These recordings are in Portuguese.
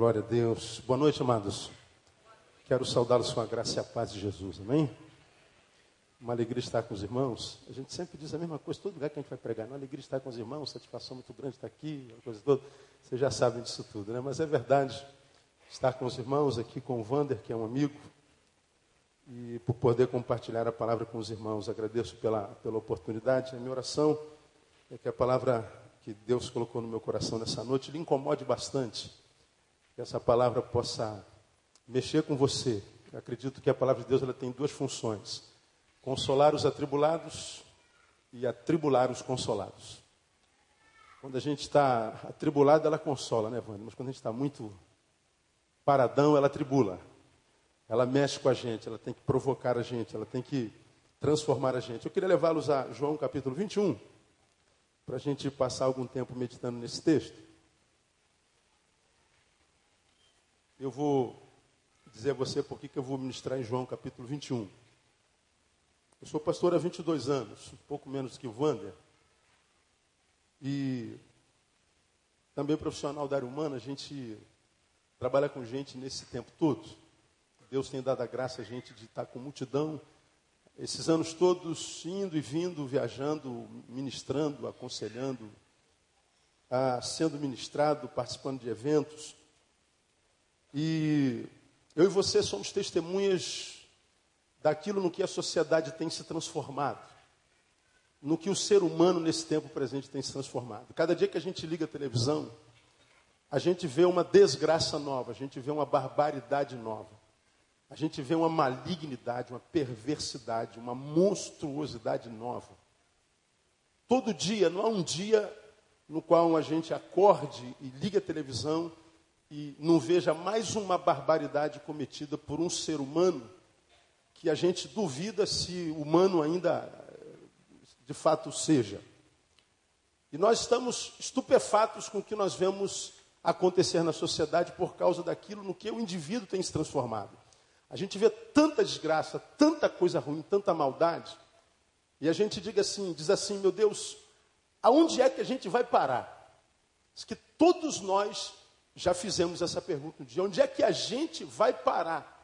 Glória a Deus. Boa noite, amados. Quero saudá-los com a graça e a paz de Jesus. Amém? Uma alegria estar com os irmãos. A gente sempre diz a mesma coisa, todo lugar que a gente vai pregar. Uma alegria estar com os irmãos, satisfação muito grande estar aqui, a coisa toda. Vocês já sabem disso tudo, né? Mas é verdade. Estar com os irmãos aqui com o Vander, que é um amigo, e por poder compartilhar a palavra com os irmãos. Agradeço pela, pela oportunidade. A minha oração é que a palavra que Deus colocou no meu coração nessa noite lhe incomode bastante. Que essa palavra possa mexer com você. Eu acredito que a palavra de Deus ela tem duas funções: consolar os atribulados e atribular os consolados. Quando a gente está atribulado, ela consola, né, Vânia? Mas quando a gente está muito paradão, ela atribula. Ela mexe com a gente, ela tem que provocar a gente, ela tem que transformar a gente. Eu queria levá-los a João capítulo 21, para a gente passar algum tempo meditando nesse texto. Eu vou dizer a você por que eu vou ministrar em João capítulo 21. Eu sou pastor há 22 anos, um pouco menos que o Wander. E também profissional da área humana, a gente trabalha com gente nesse tempo todo. Deus tem dado a graça a gente de estar com multidão, esses anos todos indo e vindo, viajando, ministrando, aconselhando, ah, sendo ministrado, participando de eventos. E eu e você somos testemunhas daquilo no que a sociedade tem se transformado, no que o ser humano nesse tempo presente tem se transformado. Cada dia que a gente liga a televisão, a gente vê uma desgraça nova, a gente vê uma barbaridade nova, a gente vê uma malignidade, uma perversidade, uma monstruosidade nova. Todo dia, não há um dia no qual a gente acorde e liga a televisão e não veja mais uma barbaridade cometida por um ser humano que a gente duvida se humano ainda de fato seja. E nós estamos estupefatos com o que nós vemos acontecer na sociedade por causa daquilo no que o indivíduo tem se transformado. A gente vê tanta desgraça, tanta coisa ruim, tanta maldade, e a gente diga assim, diz assim, meu Deus, aonde é que a gente vai parar? Diz que todos nós já fizemos essa pergunta um dia. Onde é que a gente vai parar?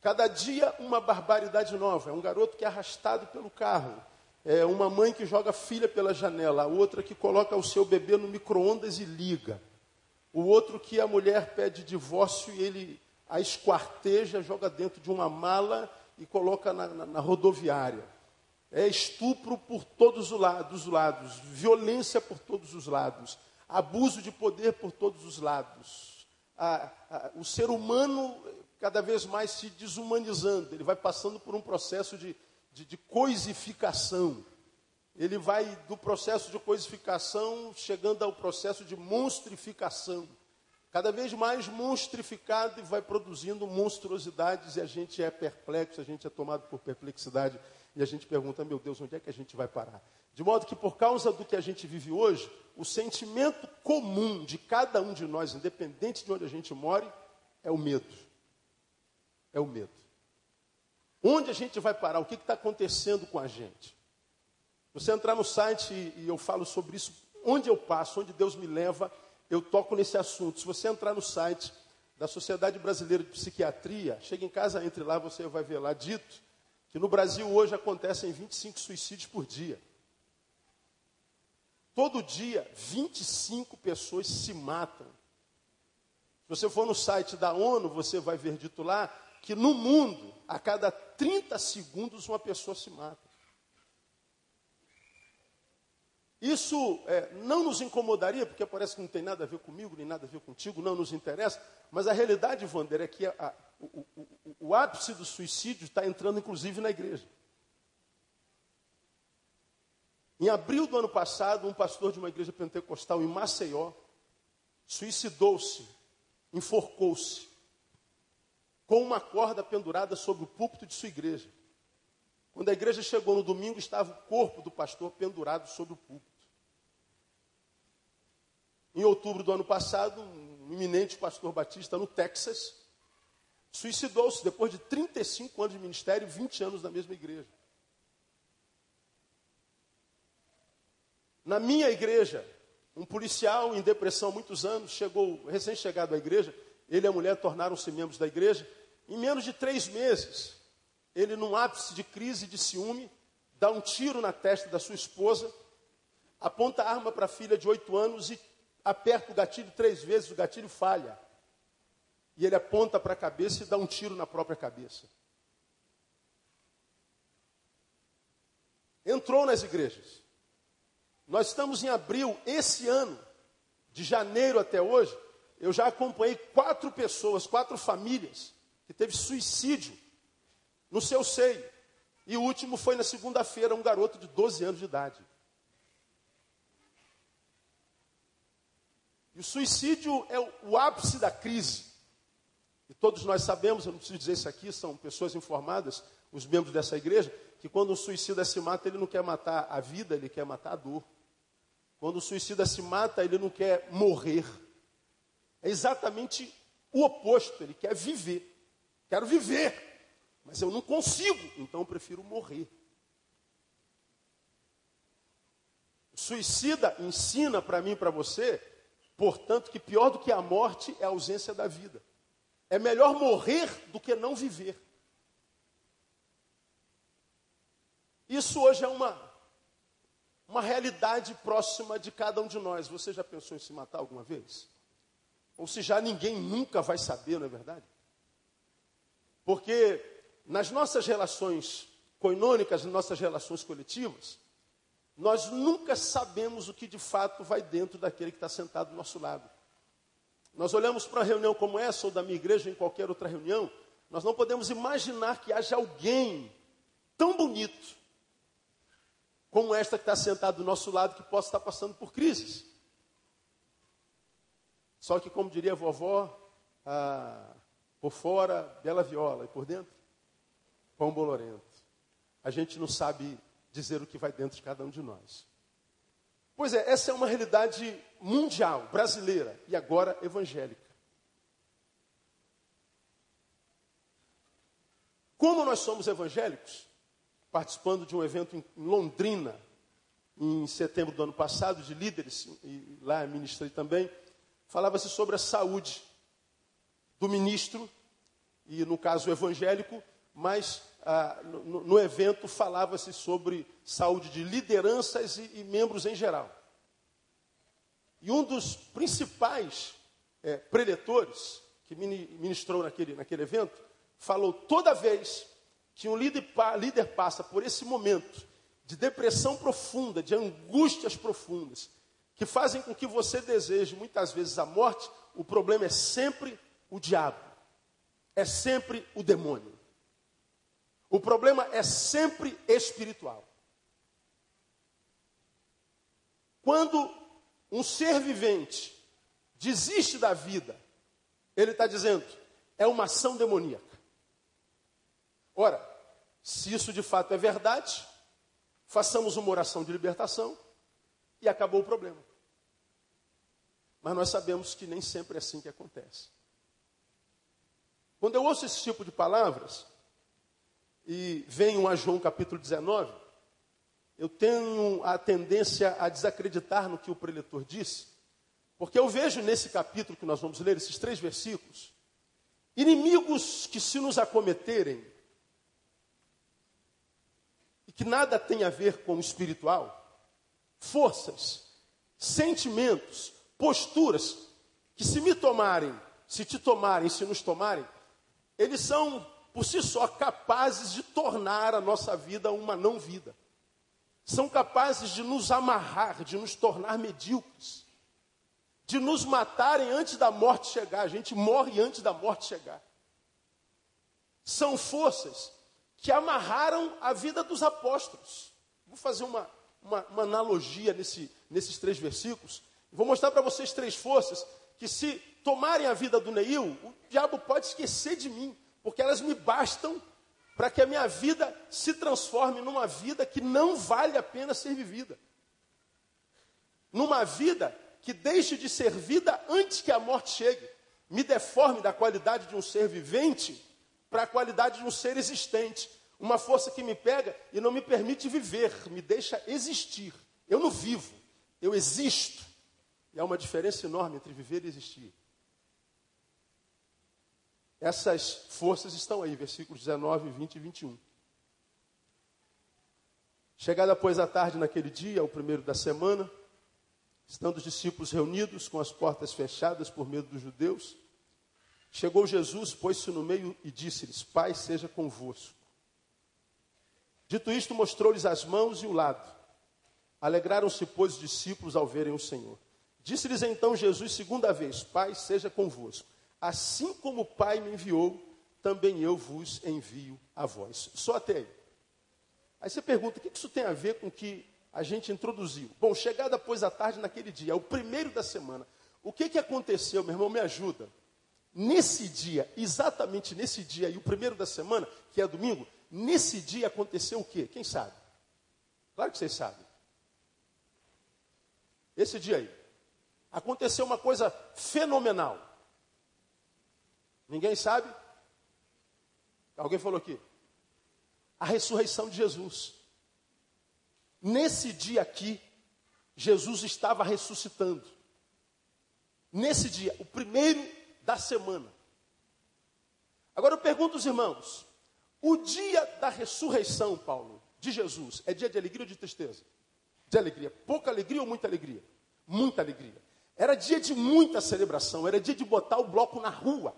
Cada dia uma barbaridade nova. É um garoto que é arrastado pelo carro. É uma mãe que joga a filha pela janela. A outra que coloca o seu bebê no micro-ondas e liga. O outro que a mulher pede divórcio e ele a esquarteja, joga dentro de uma mala e coloca na, na, na rodoviária. É estupro por todos os lados, violência por todos os lados abuso de poder por todos os lados. A, a, o ser humano cada vez mais se desumanizando, ele vai passando por um processo de, de, de coisificação. Ele vai do processo de coisificação chegando ao processo de monstrificação. Cada vez mais monstrificado e vai produzindo monstruosidades e a gente é perplexo, a gente é tomado por perplexidade e a gente pergunta, meu Deus, onde é que a gente vai parar? De modo que por causa do que a gente vive hoje, o sentimento comum de cada um de nós, independente de onde a gente more, é o medo. É o medo. Onde a gente vai parar? O que está acontecendo com a gente? Você entrar no site e, e eu falo sobre isso, onde eu passo, onde Deus me leva, eu toco nesse assunto. Se você entrar no site da Sociedade Brasileira de Psiquiatria, chega em casa, entre lá, você vai ver lá dito que no Brasil hoje acontecem 25 suicídios por dia. Todo dia, 25 pessoas se matam. Se você for no site da ONU, você vai ver dito lá que no mundo, a cada 30 segundos, uma pessoa se mata. Isso é, não nos incomodaria, porque parece que não tem nada a ver comigo, nem nada a ver contigo, não nos interessa, mas a realidade, Wander, é que a, o, o, o ápice do suicídio está entrando, inclusive, na igreja. Em abril do ano passado, um pastor de uma igreja pentecostal em Maceió suicidou-se, enforcou-se, com uma corda pendurada sobre o púlpito de sua igreja. Quando a igreja chegou no domingo, estava o corpo do pastor pendurado sobre o púlpito. Em outubro do ano passado, um eminente pastor batista no Texas suicidou-se depois de 35 anos de ministério e 20 anos na mesma igreja. Na minha igreja, Um policial em depressão há muitos anos, chegou recém-chegado à igreja, ele e a mulher tornaram-se membros da igreja. Em menos de três meses, ele, num ápice de crise de ciúme, dá um tiro na testa da sua esposa, aponta a arma para a filha de oito anos e aperta o gatilho três vezes, o gatilho falha. E ele aponta para a cabeça e dá um tiro na própria cabeça. Entrou nas igrejas. Nós estamos em abril, esse ano, de janeiro até hoje, eu já acompanhei quatro pessoas, quatro famílias, que teve suicídio no seu seio. E o último foi na segunda-feira, um garoto de 12 anos de idade. E o suicídio é o ápice da crise. E todos nós sabemos, eu não preciso dizer isso aqui, são pessoas informadas, os membros dessa igreja, que quando um suicida se mata, ele não quer matar a vida, ele quer matar a dor. Quando o suicida se mata, ele não quer morrer. É exatamente o oposto, ele quer viver. Quero viver, mas eu não consigo, então eu prefiro morrer. O suicida ensina para mim e para você, portanto, que pior do que a morte é a ausência da vida. É melhor morrer do que não viver. Isso hoje é uma uma realidade próxima de cada um de nós. Você já pensou em se matar alguma vez? Ou se já ninguém nunca vai saber, não é verdade? Porque nas nossas relações coinônicas, nas nossas relações coletivas, nós nunca sabemos o que de fato vai dentro daquele que está sentado do nosso lado. Nós olhamos para uma reunião como essa, ou da minha igreja, ou em qualquer outra reunião, nós não podemos imaginar que haja alguém tão bonito, como esta que está sentada do nosso lado, que possa estar passando por crises. Só que, como diria a vovó, ah, por fora, bela viola, e por dentro, pão bolorento. A gente não sabe dizer o que vai dentro de cada um de nós. Pois é, essa é uma realidade mundial, brasileira e agora evangélica. Como nós somos evangélicos, participando de um evento em Londrina, em setembro do ano passado, de líderes, e lá ministrei também, falava-se sobre a saúde do ministro, e no caso evangélico, mas ah, no, no, evento falava-se sobre saúde de lideranças e, e, membros em geral. E um dos principais é, preletores que ministrou naquele, naquele evento falou toda vez que um líder, líder passa por esse momento de depressão profunda, de angústias profundas, que fazem com que você deseje muitas vezes a morte, o problema é sempre o diabo, é sempre o demônio. O problema é sempre espiritual. Quando um ser vivente desiste da vida, ele está dizendo, é uma ação demoníaca. Ora, se isso de fato é verdade, façamos uma oração de libertação e acabou o problema. Mas nós sabemos que nem sempre é assim que acontece. Quando eu ouço esse tipo de palavras, e venho a João capítulo 19, eu tenho a tendência a desacreditar no que o preletor disse, porque eu vejo nesse capítulo que nós vamos ler, esses três versículos, inimigos que se nos acometerem, que nada tem a ver com o espiritual, forças, sentimentos, posturas, que se me tomarem, se te tomarem, se nos tomarem, eles são por si só capazes de tornar a nossa vida uma não vida. São capazes de nos amarrar, de nos tornar medíocres, de nos matarem antes da morte chegar. A gente morre antes da morte chegar. São forças que amarraram a vida dos apóstolos. Vou fazer uma, uma, uma analogia nesse, nesses três versículos. Vou mostrar para vocês três forças que, se tomarem a vida do Neil, o diabo pode esquecer de mim, porque elas me bastam para que a minha vida se transforme numa vida que não vale a pena ser vivida. Numa vida que deixe de ser vida antes que a morte chegue. Me deforme da qualidade de um ser vivente para a qualidade de um ser existente. Uma força que me pega e não me permite viver, me deixa existir. Eu não vivo, eu existo. E há uma diferença enorme entre viver e existir. Essas forças estão aí, versículos 19, 20 e 21. Chegada, pois, a tarde naquele dia, o primeiro da semana, estando os discípulos reunidos com as portas fechadas por medo dos judeus, chegou Jesus, pôs-se no meio e disse-lhes: Pai, seja convosco. Dito isto, mostrou-lhes as mãos e o lado. Alegraram-se, pois, os discípulos ao verem o Senhor. Disse-lhes então Jesus segunda vez: Pai, seja convosco. Assim como o Pai me enviou, também eu vos envio a vós. Só até aí. Aí você pergunta: o que isso tem a ver com o que a gente introduziu? Bom, chegada pois a tarde naquele dia, o primeiro da semana. O que, que aconteceu, meu irmão? Me ajuda. Nesse dia, exatamente nesse dia, e o primeiro da semana, que é domingo, nesse dia aconteceu o quê? Quem sabe? Claro que vocês sabem. Esse dia aí. Aconteceu uma coisa fenomenal. Ninguém sabe? Alguém falou aqui? A ressurreição de Jesus. Nesse dia aqui, Jesus estava ressuscitando. Nesse dia, o primeiro da semana. Agora eu pergunto aos irmãos: o dia da ressurreição, Paulo, de Jesus, é dia de alegria ou de tristeza? De alegria. Pouca alegria ou muita alegria? Muita alegria. Era dia de muita celebração, era dia de botar o bloco na rua.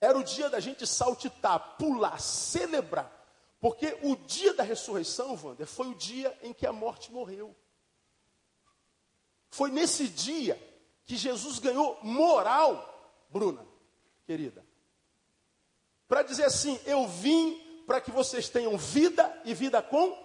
Era o dia da gente saltitar, pular, celebrar. Porque o dia da ressurreição, Wander, foi o dia em que a morte morreu. Foi nesse dia que Jesus ganhou moral, Bruna, querida. Para dizer assim: eu vim para que vocês tenham vida e vida com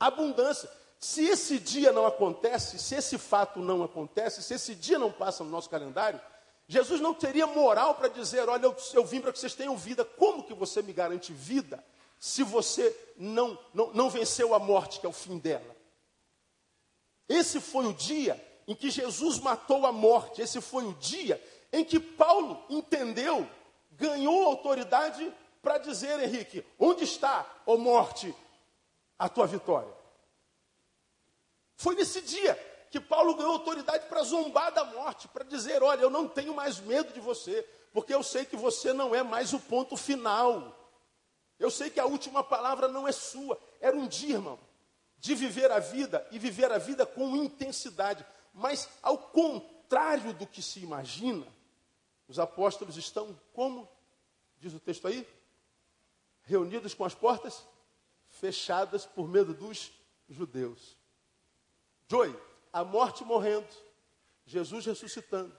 abundância. Se esse dia não acontece, se esse fato não acontece, se esse dia não passa no nosso calendário, Jesus não teria moral para dizer: olha, eu, eu vim para que vocês tenham vida. Como que você me garante vida se você não, não, não venceu a morte, que é o fim dela? Esse foi o dia em que Jesus matou a morte. Esse foi o dia em que Paulo entendeu, ganhou autoridade para dizer, Henrique: onde está, ó morte, a tua vitória? Foi nesse dia que Paulo ganhou autoridade para zombar da morte, para dizer: olha, eu não tenho mais medo de você, porque eu sei que você não é mais o ponto final. Eu sei que a última palavra não é sua. Era um dia, irmão, de viver a vida e viver a vida com intensidade. Mas, ao contrário do que se imagina, os apóstolos estão como? Diz o texto aí? Reunidos com as portas fechadas por medo dos judeus. Joey, a morte morrendo, Jesus ressuscitando,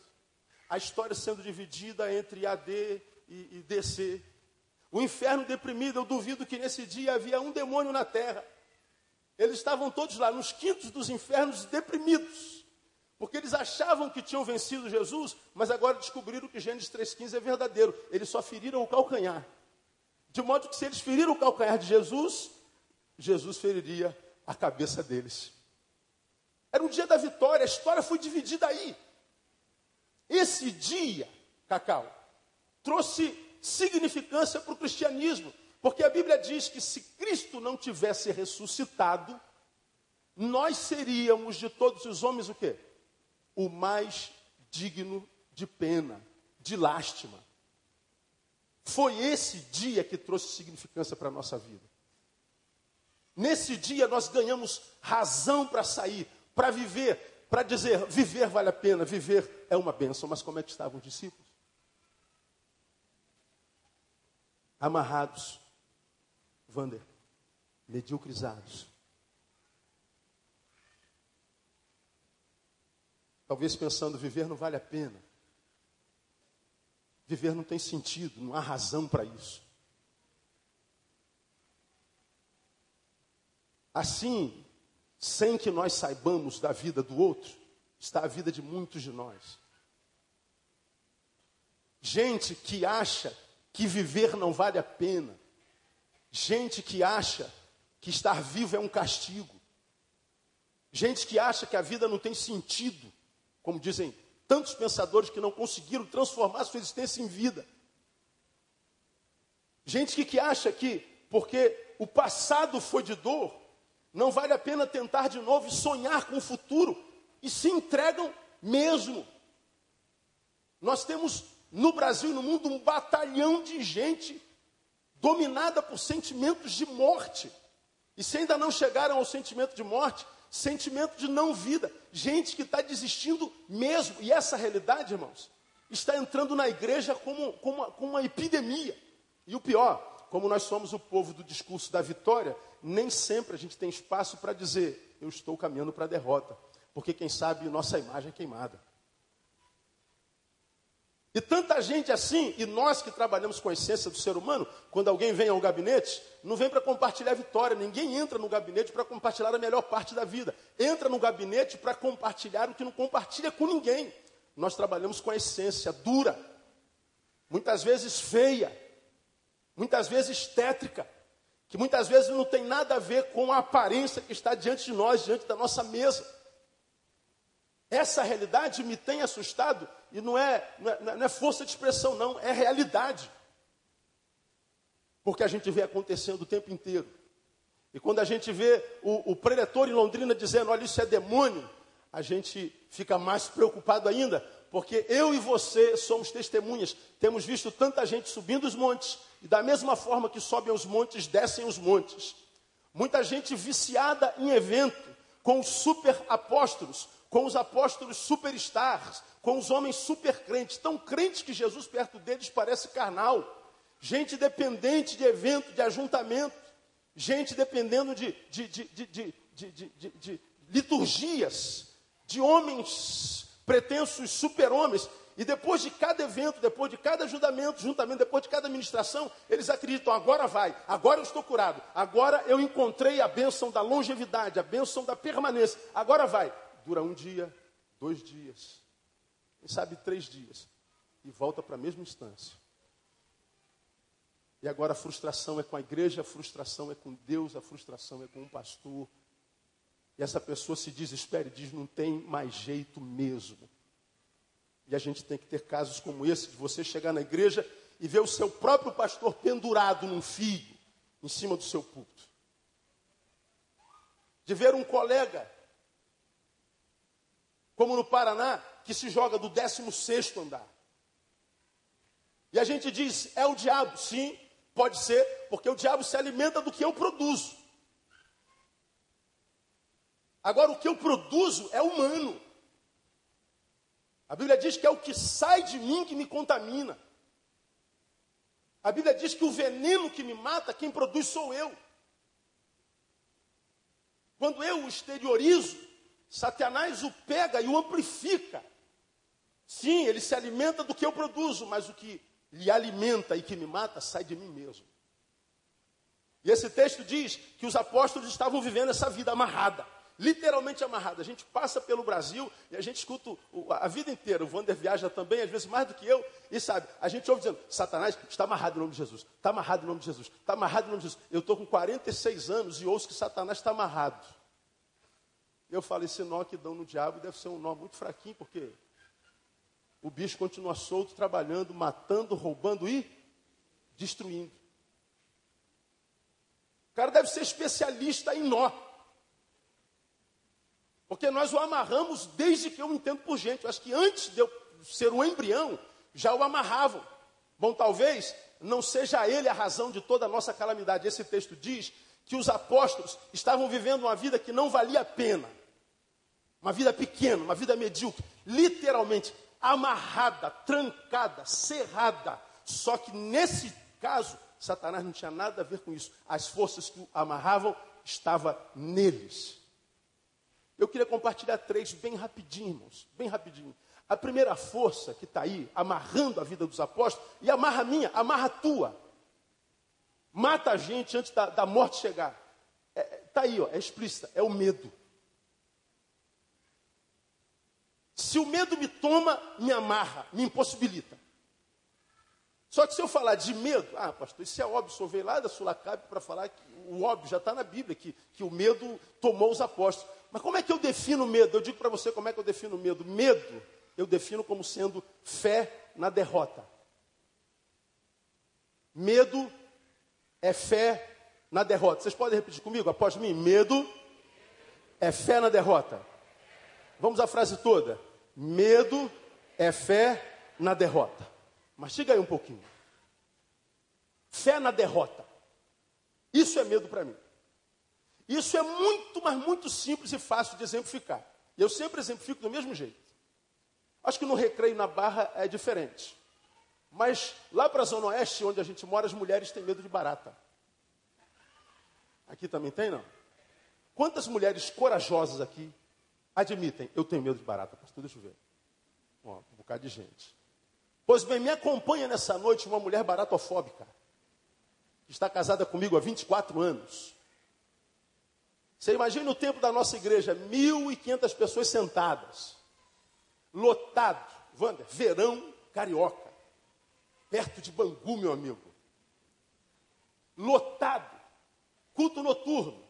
a história sendo dividida entre AD e, e DC, o inferno deprimido, eu duvido que nesse dia havia um demônio na terra. Eles estavam todos lá, nos quintos dos infernos, deprimidos. Porque eles achavam que tinham vencido Jesus, mas agora descobriram que Gênesis 3,15 é verdadeiro. Eles só feriram o calcanhar. De modo que se eles feriram o calcanhar de Jesus, Jesus feriria a cabeça deles. Era um dia da vitória, a história foi dividida aí. Esse dia, Cacau, trouxe significância para o cristianismo, porque a Bíblia diz que se Cristo não tivesse ressuscitado, nós seríamos de todos os homens o quê? O mais digno de pena, de lástima. Foi esse dia que trouxe significância para a nossa vida. Nesse dia nós ganhamos razão para sair, para viver, para dizer, viver vale a pena, viver é uma bênção. Mas como é que estavam os discípulos? Amarrados, Vander, mediocrizados. Talvez pensando, viver não vale a pena. Viver não tem sentido, não há razão para isso. Assim, sem que nós saibamos da vida do outro, está a vida de muitos de nós. Gente que acha que viver não vale a pena. Gente que acha que estar vivo é um castigo. Gente que acha que a vida não tem sentido, como dizem tantos pensadores que não conseguiram transformar sua existência em vida. Gente que, que acha que porque o passado foi de dor, não vale a pena tentar de novo e sonhar com o futuro, e se entregam mesmo. Nós temos no Brasil e no mundo um batalhão de gente dominada por sentimentos de morte. E se ainda não chegaram ao sentimento de morte, sentimento de não vida. Gente que está desistindo mesmo. E essa realidade, irmãos, está entrando na igreja como, como, uma, como uma epidemia. E o pior, como nós somos o povo do discurso da vitória, nem sempre a gente tem espaço para dizer, eu estou caminhando para a derrota. Porque quem sabe nossa imagem é queimada. E tanta gente assim, e nós que trabalhamos com a essência do ser humano, quando alguém vem ao gabinete, não vem para compartilhar a vitória, ninguém entra no gabinete para compartilhar a melhor parte da vida. Entra no gabinete para compartilhar o que não compartilha com ninguém. Nós trabalhamos com a essência dura, muitas vezes feia, muitas vezes tétrica, que muitas vezes não tem nada a ver com a aparência que está diante de nós, diante da nossa mesa. Essa realidade me tem assustado e não é, não é, não é força de expressão, não, é realidade. Porque a gente vê acontecendo o tempo inteiro. E quando a gente vê o, o preletor em Londrina dizendo, olha, isso é demônio, a gente fica mais preocupado ainda, porque eu e você somos testemunhas. Temos visto tanta gente subindo os montes, e da mesma forma que sobem os montes, descem os montes. Muita gente viciada em evento, com super apóstolos, com os apóstolos superstars, com os homens super crentes, tão crentes que Jesus perto deles parece carnal, gente dependente de evento, de ajuntamento, gente dependendo de, de, de, de liturgias, de homens pretensos super-homens, e depois de cada evento, depois de cada ajudamento, juntamento, depois de cada ministração, eles acreditam, agora vai, agora eu estou curado, agora eu encontrei a bênção da longevidade, a bênção da permanência, agora vai dura um dia, dois dias, quem sabe três dias, e volta para a mesma instância. E agora a frustração é com a igreja, a frustração é com Deus, a frustração é com um pastor. E essa pessoa se desespera e diz: não tem mais jeito mesmo. E a gente tem que ter casos como esse, de você chegar na igreja e ver o seu próprio pastor pendurado num fio em cima do seu púlpito. De ver um colega como no Paraná, que se joga do 16 andar. E a gente diz, é o diabo. Sim, pode ser, porque o diabo se alimenta do que eu produzo. Agora, o que eu produzo é humano. A Bíblia diz que é o que sai de mim que me contamina. A Bíblia diz que o veneno que me mata, quem produz sou eu. Quando eu o exteriorizo, Satanás o pega e o amplifica. Sim, ele se alimenta do que eu produzo, mas o que lhe alimenta e que me mata sai de mim mesmo. E esse texto diz que os apóstolos estavam vivendo essa vida amarrada, literalmente amarrada. A gente passa pelo Brasil e a gente escuta a vida inteira. O Wander viaja também, às vezes mais do que eu, e sabe, a gente ouve dizendo: Satanás está amarrado em nome de Jesus, está amarrado em nome de Jesus, está amarrado em nome de Jesus. Eu estou com 46 anos e ouço que Satanás está amarrado. Eu falo, esse nó que dão no diabo deve ser um nó muito fraquinho, porque o bicho continua solto, trabalhando, matando, roubando e destruindo. O cara deve ser especialista em nó. Porque nós o amarramos desde que eu entendo por gente. Eu acho que antes de eu ser um embrião, já o amarravam. Bom, talvez não seja ele a razão de toda a nossa calamidade. Esse texto diz que os apóstolos estavam vivendo uma vida que não valia a pena. Uma vida pequena, uma vida medíocre, literalmente amarrada, trancada, cerrada. Só que nesse caso, Satanás não tinha nada a ver com isso. As forças que o amarravam estavam neles. Eu queria compartilhar três bem rapidinho, irmãos, bem rapidinho. A primeira força que está aí, amarrando a vida dos apóstolos, e amarra a minha, amarra a tua. Mata a gente antes da, da morte chegar. Está é, tá aí, ó, é explícita, é o medo. Se o medo me toma, me amarra, me impossibilita. Só que se eu falar de medo, ah, pastor, isso é óbvio, senhor veio lá da Sulacabe para falar que o óbvio já está na Bíblia, que, que o medo tomou os apóstolos. Mas como é que eu defino medo? Eu digo para você como é que eu defino medo. Medo eu defino como sendo fé na derrota. Medo é fé na derrota. Vocês podem repetir comigo após mim? Medo é fé na derrota. Vamos à frase toda. Medo é fé na derrota. Mas chega aí um pouquinho. Fé na derrota. Isso é medo para mim. Isso é muito, mas muito simples e fácil de exemplificar. Eu sempre exemplifico do mesmo jeito. Acho que no recreio na barra é diferente. Mas lá para a Zona Oeste, onde a gente mora, as mulheres têm medo de barata. Aqui também tem, não? Quantas mulheres corajosas aqui admitem, eu tenho medo de barata, pastor, deixa eu ver. Ó, um bocado de gente. Pois bem, me acompanha nessa noite uma mulher baratofóbica. Que está casada comigo há 24 anos. Você imagina o tempo da nossa igreja, 1.500 pessoas sentadas. Lotado. Wander, verão carioca. Perto de Bangu, meu amigo. Lotado. Culto noturno.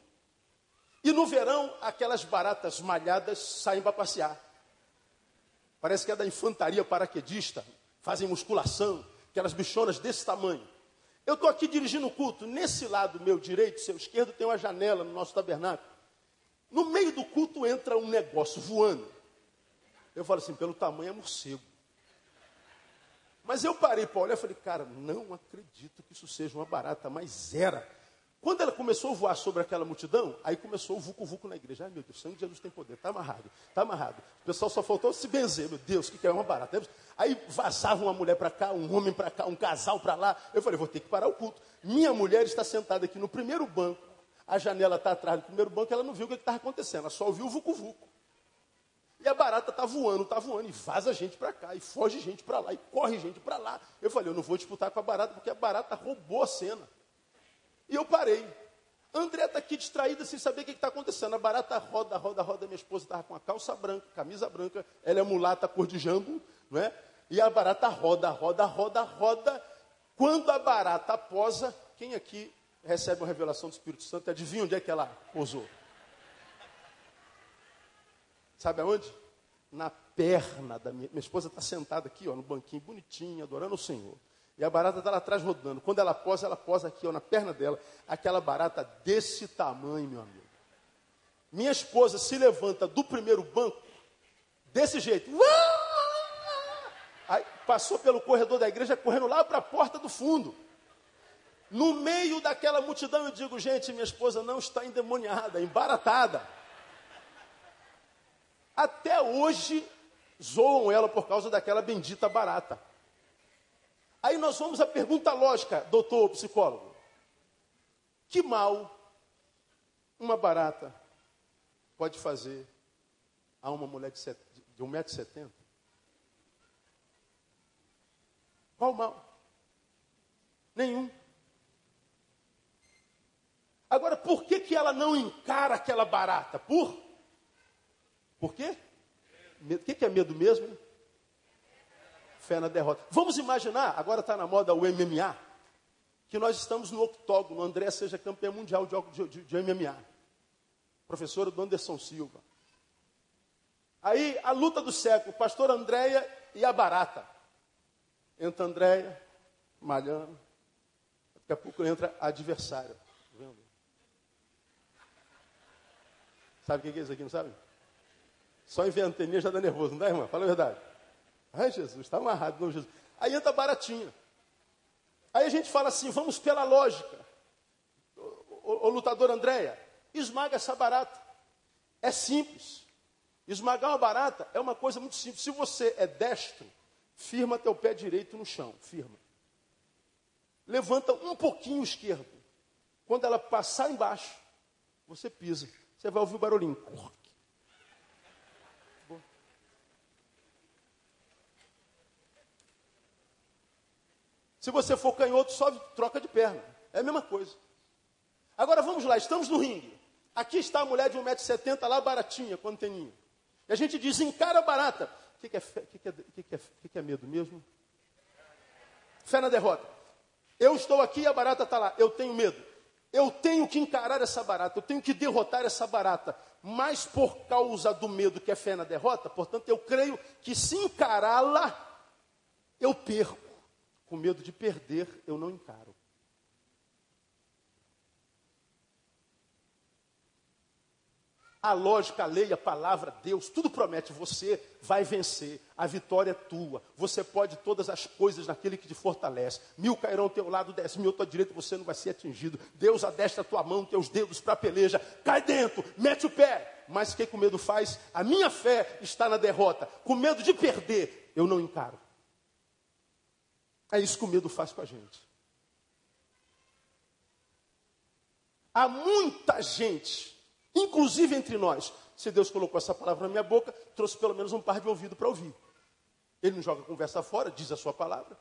E no verão, aquelas baratas malhadas saem para passear. Parece que é da infantaria paraquedista. Fazem musculação. Aquelas bichonas desse tamanho. Eu estou aqui dirigindo o culto. Nesse lado meu direito, seu esquerdo, tem uma janela no nosso tabernáculo. No meio do culto entra um negócio voando. Eu falo assim, pelo tamanho é morcego. Mas eu parei para olhar e falei, cara, não acredito que isso seja uma barata, mas era. Quando ela começou a voar sobre aquela multidão, aí começou o vucu-vucu na igreja. Ai meu Deus, o sangue de Jesus tem poder, está amarrado, está amarrado. O pessoal só faltou se benzer, meu Deus, que é uma barata. Aí vazava uma mulher para cá, um homem para cá, um casal para lá. Eu falei, vou ter que parar o culto. Minha mulher está sentada aqui no primeiro banco, a janela está atrás do primeiro banco, ela não viu o que estava acontecendo, ela só ouviu o vucu-vucu. E a barata está voando, está voando, e vaza gente para cá, e foge gente para lá, e corre gente para lá. Eu falei, eu não vou disputar com a barata, porque a barata roubou a cena. E eu parei. André está aqui distraída sem saber o que está acontecendo. A barata roda, roda, roda. Minha esposa estava com a calça branca, camisa branca. Ela é mulata, cor de jambo, não é? E a barata roda, roda, roda, roda. Quando a barata posa, quem aqui recebe uma revelação do Espírito Santo? Adivinha onde é que ela posou? Sabe aonde? Na perna da minha. Minha esposa está sentada aqui, ó, no banquinho, bonitinha, adorando o Senhor. E a barata está lá atrás rodando. Quando ela posa, ela posa aqui, ó, na perna dela. Aquela barata desse tamanho, meu amigo. Minha esposa se levanta do primeiro banco, desse jeito. Aí passou pelo corredor da igreja, correndo lá para a porta do fundo. No meio daquela multidão, eu digo, gente, minha esposa não está endemoniada, embaratada. Até hoje, zoam ela por causa daquela bendita barata. Aí nós vamos à pergunta lógica, doutor psicólogo. Que mal uma barata pode fazer a uma mulher de, de 1,70m? Qual mal? Nenhum. Agora, por que, que ela não encara aquela barata? Por? Por quê? O que, que é medo mesmo? Fé na derrota. Vamos imaginar, agora está na moda o MMA, que nós estamos no octógono, André seja campeão mundial de, de, de, MMA. Professora do Anderson Silva. Aí, a luta do século, pastor Andréia e a barata. Entra Andréia, malhando. Daqui a pouco entra a adversária. Tá sabe o que é isso aqui, não sabe? Só em ventania já dá nervoso, não dá, irmã? Fala a verdade. Ai, Jesus, está amarrado, não, Jesus. Aí entra baratinha. Aí a gente fala assim, vamos pela lógica. O, o, lutador Andréia, esmaga essa barata. É simples. Esmagar uma barata é uma coisa muito simples. Se você é destro, firma teu pé direito no chão, firma. Levanta um pouquinho o esquerdo. Quando ela passar embaixo, você pisa. Você vai ouvir o barulhinho. Se você for canhoto, só troca de perna. É a mesma coisa. Agora vamos lá, estamos no ringue. Aqui está a mulher de 1,70m lá baratinha, quando tem ninho. E a gente diz, encara barata. O que, que, é, que, que, é, que, é, que é medo mesmo? Fé na derrota. Eu estou aqui e a barata está lá. Eu tenho medo. Eu tenho que encarar essa barata. Eu tenho que derrotar essa barata. Mas por causa do medo que é fé na derrota, portanto, eu creio que se encará-la, eu perco com medo de perder, eu não encaro. A lógica, a lei, a palavra, Deus, tudo promete. Você vai vencer. A vitória é tua. Você pode todas as coisas naquele que te fortalece. Mil cairão ao teu lado, dez mil à tua direita, você não vai ser atingido. Deus adestra a tua mão, teus dedos para a peleja. Cai dentro, mete o pé. Mas o que com medo faz? A minha fé está na derrota. Com medo de perder, eu não encaro. É isso que o medo faz com a gente. Há muita gente inclusive entre nós. Se Deus colocou essa palavra na minha boca, trouxe pelo menos um par de ouvido para ouvir. Ele não joga conversa fora, diz a sua palavra.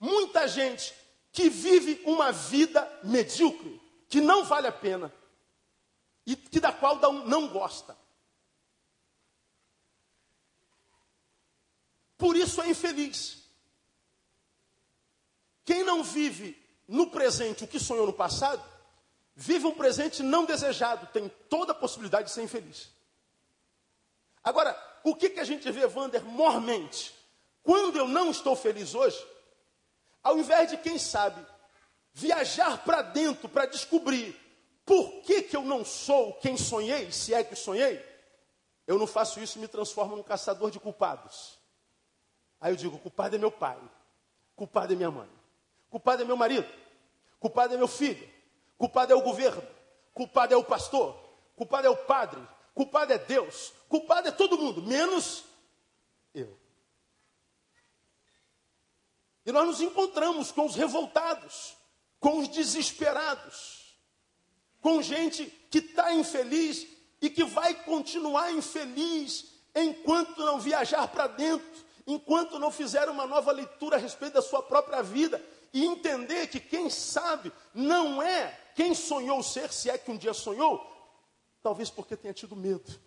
Muita gente que vive uma vida medíocre, que não vale a pena, e que da qual não gosta. Por isso é infeliz. Quem não vive no presente o que sonhou no passado, Vive um presente não desejado, tem toda a possibilidade de ser infeliz. Agora, o que, que a gente vê, Wander, mormente? Quando eu não estou feliz hoje, ao invés de, quem sabe, viajar para dentro para descobrir por que, que eu não sou quem sonhei, se é que sonhei, eu não faço isso e me transformo num caçador de culpados. Aí eu digo: culpado é meu pai, culpado é minha mãe, culpado é meu marido, culpado é meu filho, Culpado é o governo, culpado é o pastor, culpado é o padre, culpado é Deus, culpado é todo mundo, menos eu. E nós nos encontramos com os revoltados, com os desesperados, com gente que está infeliz e que vai continuar infeliz enquanto não viajar para dentro, enquanto não fizer uma nova leitura a respeito da sua própria vida e entender que quem sabe não é quem sonhou ser, se é que um dia sonhou, talvez porque tenha tido medo.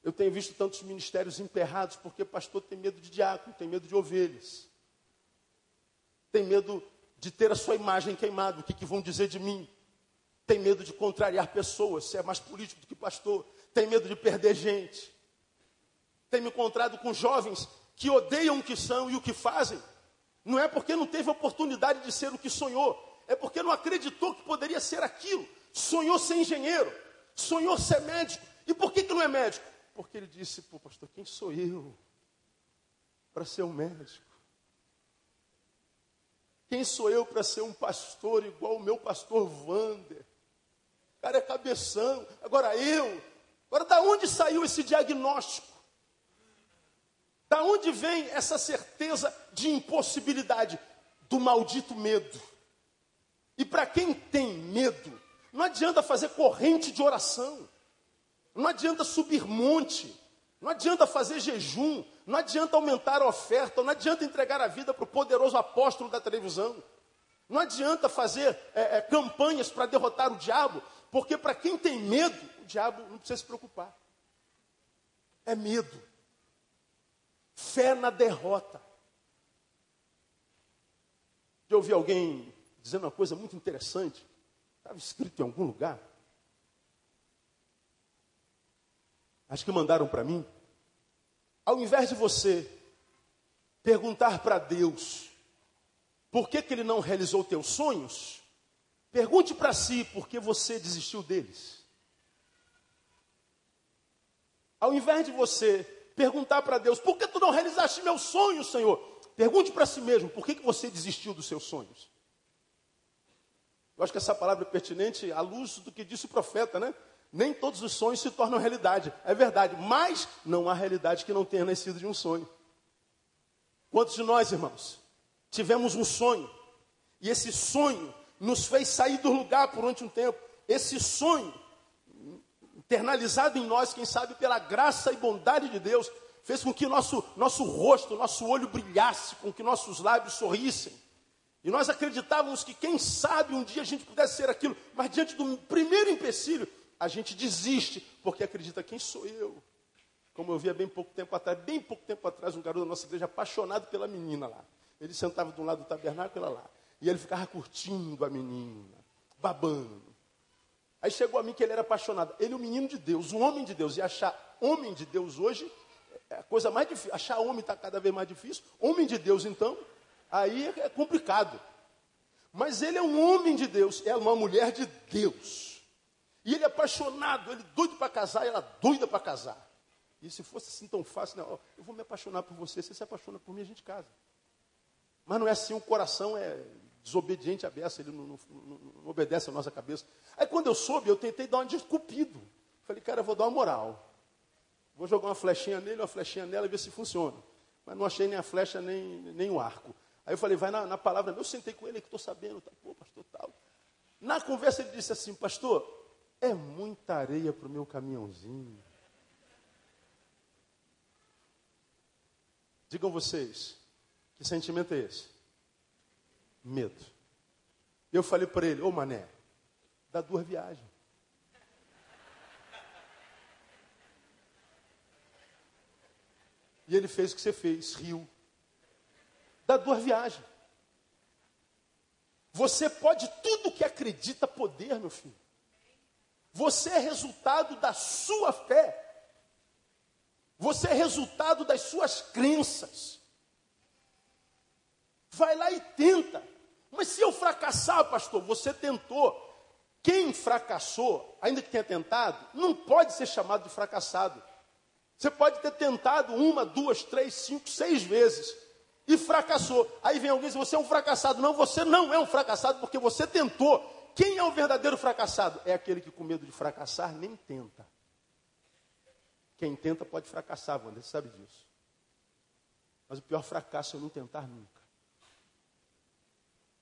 Eu tenho visto tantos ministérios emperrados porque pastor tem medo de diácono, tem medo de ovelhas. Tem medo de ter a sua imagem queimada, o que, que vão dizer de mim? Tem medo de contrariar pessoas, se é mais político do que pastor. Tem medo de perder gente. Tem me encontrado com jovens que odeiam o que são e o que fazem, não é porque não teve oportunidade de ser o que sonhou, é porque não acreditou que poderia ser aquilo. Sonhou ser engenheiro, sonhou ser médico. E por que, que não é médico? Porque ele disse, pô, pastor, quem sou eu para ser um médico? Quem sou eu para ser um pastor igual o meu pastor Vander? O cara é cabeção. Agora eu. Agora, da onde saiu esse diagnóstico? Da onde vem essa certeza de impossibilidade? Do maldito medo. E para quem tem medo, não adianta fazer corrente de oração, não adianta subir monte, não adianta fazer jejum, não adianta aumentar a oferta, não adianta entregar a vida para o poderoso apóstolo da televisão, não adianta fazer é, é, campanhas para derrotar o diabo, porque para quem tem medo, o diabo não precisa se preocupar. É medo. Fé na derrota. Já ouvi alguém dizendo uma coisa muito interessante. Estava escrito em algum lugar. Acho que mandaram para mim. Ao invés de você perguntar para Deus por que, que Ele não realizou teus sonhos, pergunte para si por que você desistiu deles. Ao invés de você perguntar para Deus: por que tu não realizaste meu sonho, Senhor? Pergunte para si mesmo: por que, que você desistiu dos seus sonhos? Eu acho que essa palavra é pertinente à luz do que disse o profeta, né? Nem todos os sonhos se tornam realidade. É verdade, mas não há realidade que não tenha nascido de um sonho. Quantos de nós, irmãos, tivemos um sonho e esse sonho nos fez sair do lugar por um tempo? Esse sonho internalizado em nós, quem sabe pela graça e bondade de Deus, fez com que nosso, nosso rosto, nosso olho brilhasse, com que nossos lábios sorrissem. E nós acreditávamos que, quem sabe, um dia a gente pudesse ser aquilo, mas diante do primeiro empecilho, a gente desiste, porque acredita: quem sou eu? Como eu via bem pouco tempo atrás, bem pouco tempo atrás, um garoto da nossa igreja apaixonado pela menina lá. Ele sentava de um lado do tabernáculo, ela lá. E ele ficava curtindo a menina, babando. Aí chegou a mim que ele era apaixonado. Ele é um menino de Deus, um homem de Deus. E achar homem de Deus hoje é a coisa mais difícil. Achar homem está cada vez mais difícil. Homem de Deus, então, aí é complicado. Mas ele é um homem de Deus, é uma mulher de Deus. E ele é apaixonado, ele doido para casar, ela doida para casar. E se fosse assim tão fácil, não, eu vou me apaixonar por você, você se apaixona por mim, a gente casa. Mas não é assim, o coração é desobediente à beça, ele não, não, não, obedece à nossa cabeça. Aí quando eu soube, eu tentei dar uma desculpido. Falei, cara, eu vou dar uma moral. Vou jogar uma flechinha nele, uma flechinha nela e ver se funciona. Mas não achei nem a flecha, nem, nem o arco. Aí eu falei, vai na, na palavra. Eu sentei com ele que estou sabendo. Tá, Pô, pastor, tal. Na conversa ele disse assim, pastor, é muita areia para o meu caminhãozinho. Digam vocês, que sentimento é esse? Medo. Eu falei para ele, ô mané, dá duas viagens. E ele fez o que você fez, riu dá duas viagens. Você pode tudo que acredita poder, meu filho. Você é resultado da sua fé. Você é resultado das suas crenças. Vai lá e tenta. Mas se eu fracassar, pastor, você tentou. Quem fracassou, ainda que tenha tentado, não pode ser chamado de fracassado. Você pode ter tentado uma, duas, três, cinco, seis vezes e fracassou. Aí vem alguém e diz: Você é um fracassado. Não, você não é um fracassado porque você tentou. Quem é o verdadeiro fracassado? É aquele que, com medo de fracassar, nem tenta. Quem tenta pode fracassar, Wander, você sabe disso. Mas o pior fracasso é não tentar nunca.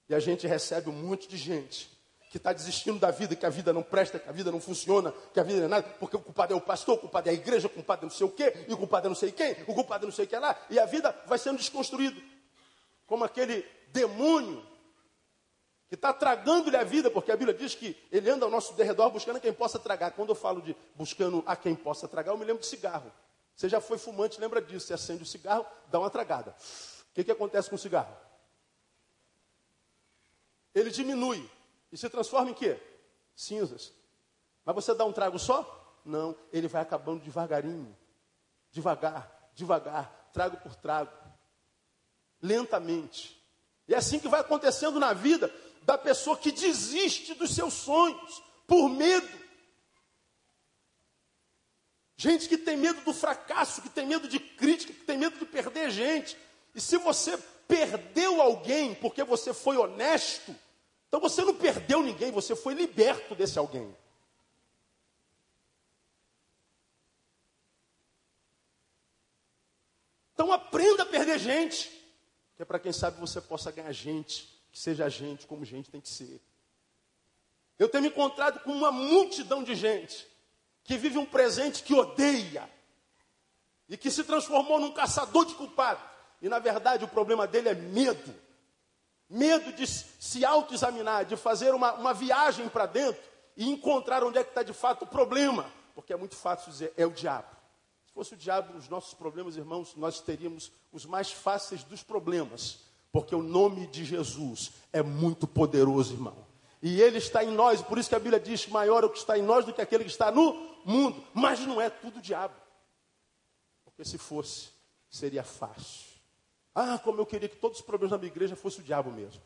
E a gente recebe um monte de gente que está desistindo da vida, que a vida não presta, que a vida não funciona, que a vida não é nada, porque o culpado é o pastor, o culpado é a igreja, o culpado é não sei o quê, e o culpado é não sei quem, o culpado é não sei o que lá, e a vida vai sendo desconstruída. Como aquele demônio que está tragando-lhe a vida, porque a Bíblia diz que ele anda ao nosso derredor buscando a quem possa tragar. Quando eu falo de buscando a quem possa tragar, eu me lembro de cigarro. Você já foi fumante, lembra disso? Você acende o cigarro, dá uma tragada. O que, que acontece com o cigarro? Ele diminui. E se transforma em quê? Cinzas. Mas você dá um trago só? Não, ele vai acabando devagarinho. Devagar, devagar, trago por trago. Lentamente. E é assim que vai acontecendo na vida da pessoa que desiste dos seus sonhos por medo. Gente que tem medo do fracasso, que tem medo de crítica, que tem medo de perder gente. E se você perdeu alguém porque você foi honesto, então você não perdeu ninguém, você foi liberto desse alguém. Então aprenda a perder gente, que é para quem sabe você possa ganhar gente, que seja gente como gente tem que ser. Eu tenho me encontrado com uma multidão de gente que vive um presente que odeia e que se transformou num caçador de culpados. E na verdade o problema dele é medo medo de se autoexaminar, de fazer uma, uma viagem para dentro e encontrar onde é que está de fato o problema. Porque é muito fácil dizer, é o diabo. Se fosse o diabo, os nossos problemas, irmãos, nós teríamos os mais fáceis dos problemas. Porque o nome de Jesus é muito poderoso, irmão. E ele está em nós, por isso que a Bíblia diz: maior é o que está em nós do que aquele que está no mundo. Mas não é tudo diabo. Porque se fosse, seria fácil. Ah, como eu queria que todos os problemas da minha igreja fossem o diabo mesmo.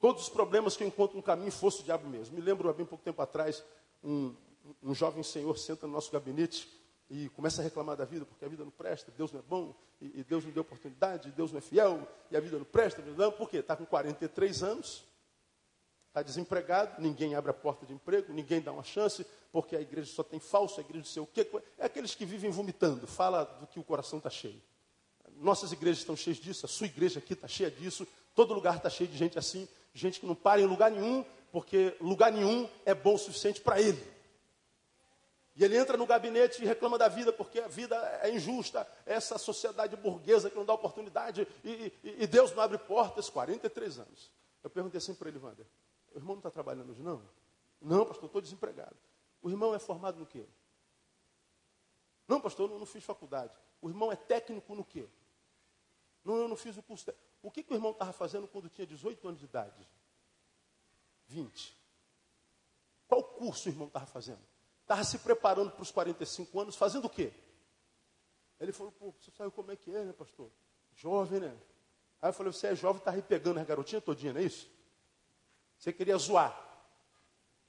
Todos os problemas que eu encontro no caminho fossem o diabo mesmo. Me lembro, há bem pouco tempo atrás, um, um jovem senhor senta no nosso gabinete e começa a reclamar da vida, porque a vida não presta, Deus não é bom, e, e Deus não deu oportunidade, Deus não é fiel, e a vida não presta. Não, por quê? Está com 43 anos, está desempregado, ninguém abre a porta de emprego, ninguém dá uma chance, porque a igreja só tem falso, a igreja não sei o quê. É aqueles que vivem vomitando, fala do que o coração está cheio. Nossas igrejas estão cheias disso, a sua igreja aqui está cheia disso, todo lugar está cheio de gente assim, gente que não para em lugar nenhum, porque lugar nenhum é bom o suficiente para ele. E ele entra no gabinete e reclama da vida, porque a vida é injusta, essa sociedade burguesa que não dá oportunidade, e, e, e Deus não abre portas, 43 anos. Eu perguntei assim para ele, Wander, o irmão não está trabalhando hoje não? Não, pastor, estou desempregado. O irmão é formado no quê? Não, pastor, eu não, não fiz faculdade. O irmão é técnico no quê? Não, eu não fiz o curso. O que, que o irmão estava fazendo quando tinha 18 anos de idade? 20. Qual curso o irmão estava fazendo? Estava se preparando para os 45 anos, fazendo o quê? Ele falou, pô, você sabe como é que é, né, pastor? Jovem, né? Aí eu falei, você é jovem, está aí pegando as garotinhas todinha, não é isso? Você queria zoar.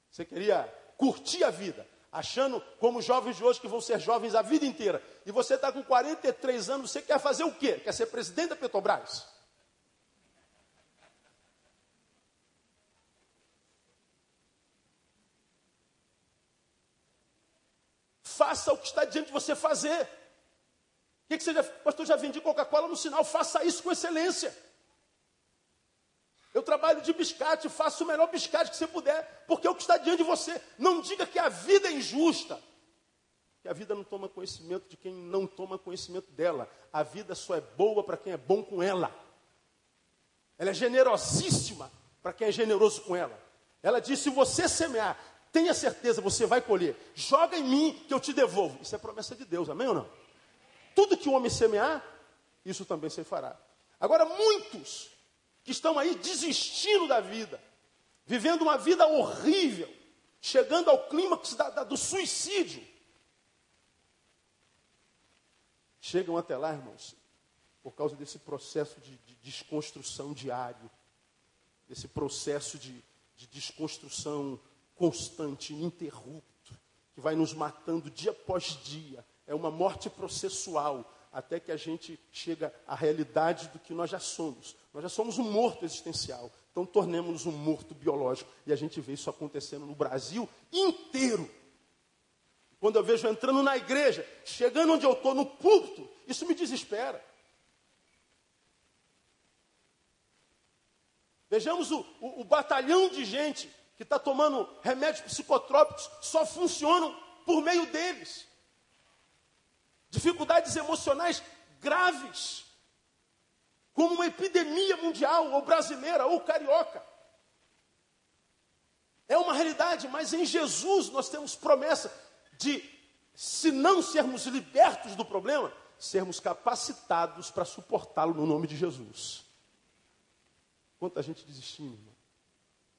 Você queria curtir a vida, achando como jovens de hoje que vão ser jovens a vida inteira. E você está com 43 anos, você quer fazer o quê? Quer ser presidente da Petrobras? Faça o que está diante de você fazer. O que, que você já, pastor, já vendi Coca-Cola no sinal, faça isso com excelência. Eu trabalho de biscate, faço o melhor biscate que você puder, porque é o que está diante de você. Não diga que a vida é injusta. Que a vida não toma conhecimento de quem não toma conhecimento dela. A vida só é boa para quem é bom com ela. Ela é generosíssima para quem é generoso com ela. Ela diz: se você semear, tenha certeza, você vai colher. Joga em mim que eu te devolvo. Isso é promessa de Deus, amém ou não? Tudo que o homem semear, isso também se fará. Agora, muitos que estão aí desistindo da vida, vivendo uma vida horrível, chegando ao clímax da, da, do suicídio, chegam até lá, irmãos, por causa desse processo de, de desconstrução diário, desse processo de, de desconstrução constante, ininterrupto, que vai nos matando dia após dia. É uma morte processual, até que a gente chega à realidade do que nós já somos. Nós já somos um morto existencial. Então tornemos-nos um morto biológico. E a gente vê isso acontecendo no Brasil inteiro. Quando eu vejo entrando na igreja, chegando onde eu estou, no púlpito, isso me desespera. Vejamos o, o, o batalhão de gente que está tomando remédios psicotrópicos só funcionam por meio deles. Dificuldades emocionais graves, como uma epidemia mundial, ou brasileira, ou carioca. É uma realidade, mas em Jesus nós temos promessa de, se não sermos libertos do problema, sermos capacitados para suportá-lo no nome de Jesus. Quanta gente desistindo, irmão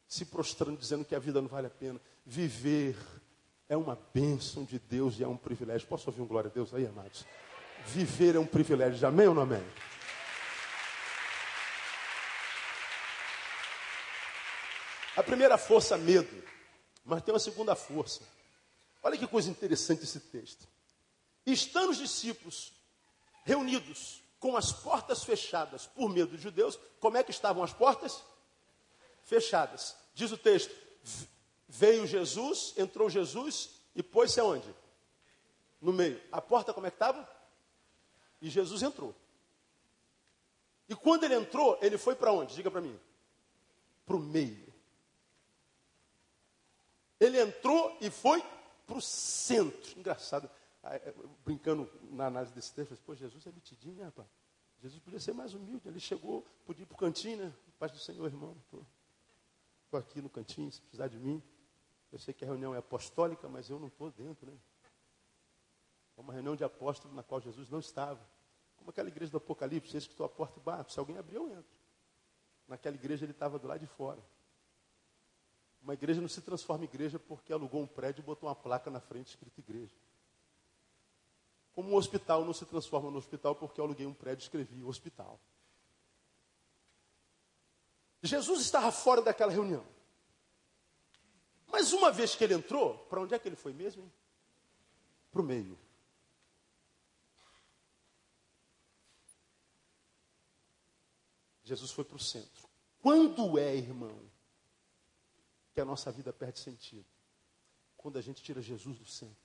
se prostrando, dizendo que a vida não vale a pena. Viver é uma bênção de Deus e é um privilégio. Posso ouvir um glória a Deus aí, amados? Viver é um privilégio. Amém ou não amém? A primeira força, medo. Mas tem uma segunda força. Olha que coisa interessante esse texto. Estando os discípulos reunidos com as portas fechadas por medo dos judeus, como é que estavam as portas? fechadas. Diz o texto: veio Jesus, entrou Jesus e pôs-se aonde? No meio. A porta como é que estava? E Jesus entrou. E quando ele entrou, ele foi para onde? Diga para mim. Para o meio. Ele entrou e foi para o centro. Engraçado. É, brincando na análise desse texto, pô, Jesus é metidinho, né, rapaz? Jesus podia ser mais humilde. Ele chegou, podia ir para o cantinho, né? Paz do Senhor, irmão. Estou aqui no cantinho, se precisar de mim. Eu sei que a reunião é apostólica, mas eu não estou dentro, né? É uma reunião de apóstolos na qual Jesus não estava. Como aquela igreja do Apocalipse, você escutou a porta e bato. Se alguém abrir, eu entro. Naquela igreja ele estava do lado de fora. Uma igreja não se transforma em igreja porque alugou um prédio e botou uma placa na frente escrito igreja. Como um hospital não se transforma no hospital porque eu aluguei um prédio e escrevi hospital. Jesus estava fora daquela reunião. Mas uma vez que ele entrou, para onde é que ele foi mesmo? Para o meio. Jesus foi para o centro. Quando é, irmão, que a nossa vida perde sentido? Quando a gente tira Jesus do centro.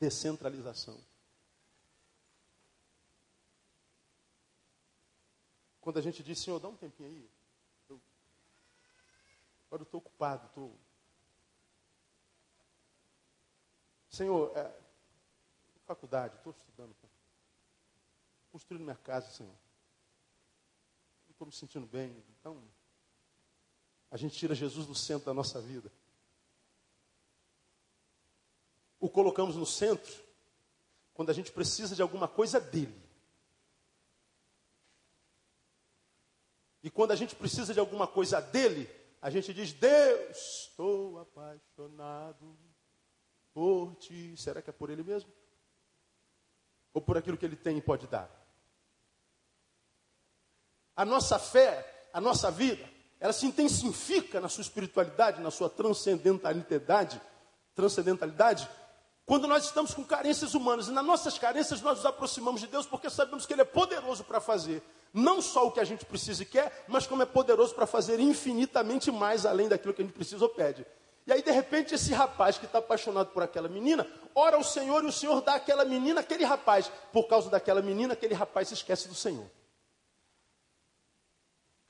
Descentralização. Quando a gente diz, Senhor, dá um tempinho aí. Agora eu estou ocupado, estou. Senhor, é, faculdade, estou estudando. Construindo minha casa, Senhor. Não estou me sentindo bem. Então, a gente tira Jesus do centro da nossa vida. O colocamos no centro quando a gente precisa de alguma coisa dele. E quando a gente precisa de alguma coisa dele, a gente diz, Deus, estou apaixonado por ti. Será que é por ele mesmo? Ou por aquilo que ele tem e pode dar? A nossa fé, a nossa vida, ela se intensifica na sua espiritualidade, na sua transcendentalidade, transcendentalidade, quando nós estamos com carências humanas. E nas nossas carências nós nos aproximamos de Deus porque sabemos que Ele é poderoso para fazer não só o que a gente precisa e quer, mas como é poderoso para fazer infinitamente mais além daquilo que a gente precisa ou pede. E aí, de repente, esse rapaz que está apaixonado por aquela menina, ora ao Senhor e o Senhor dá àquela menina aquele rapaz. Por causa daquela menina, aquele rapaz se esquece do Senhor.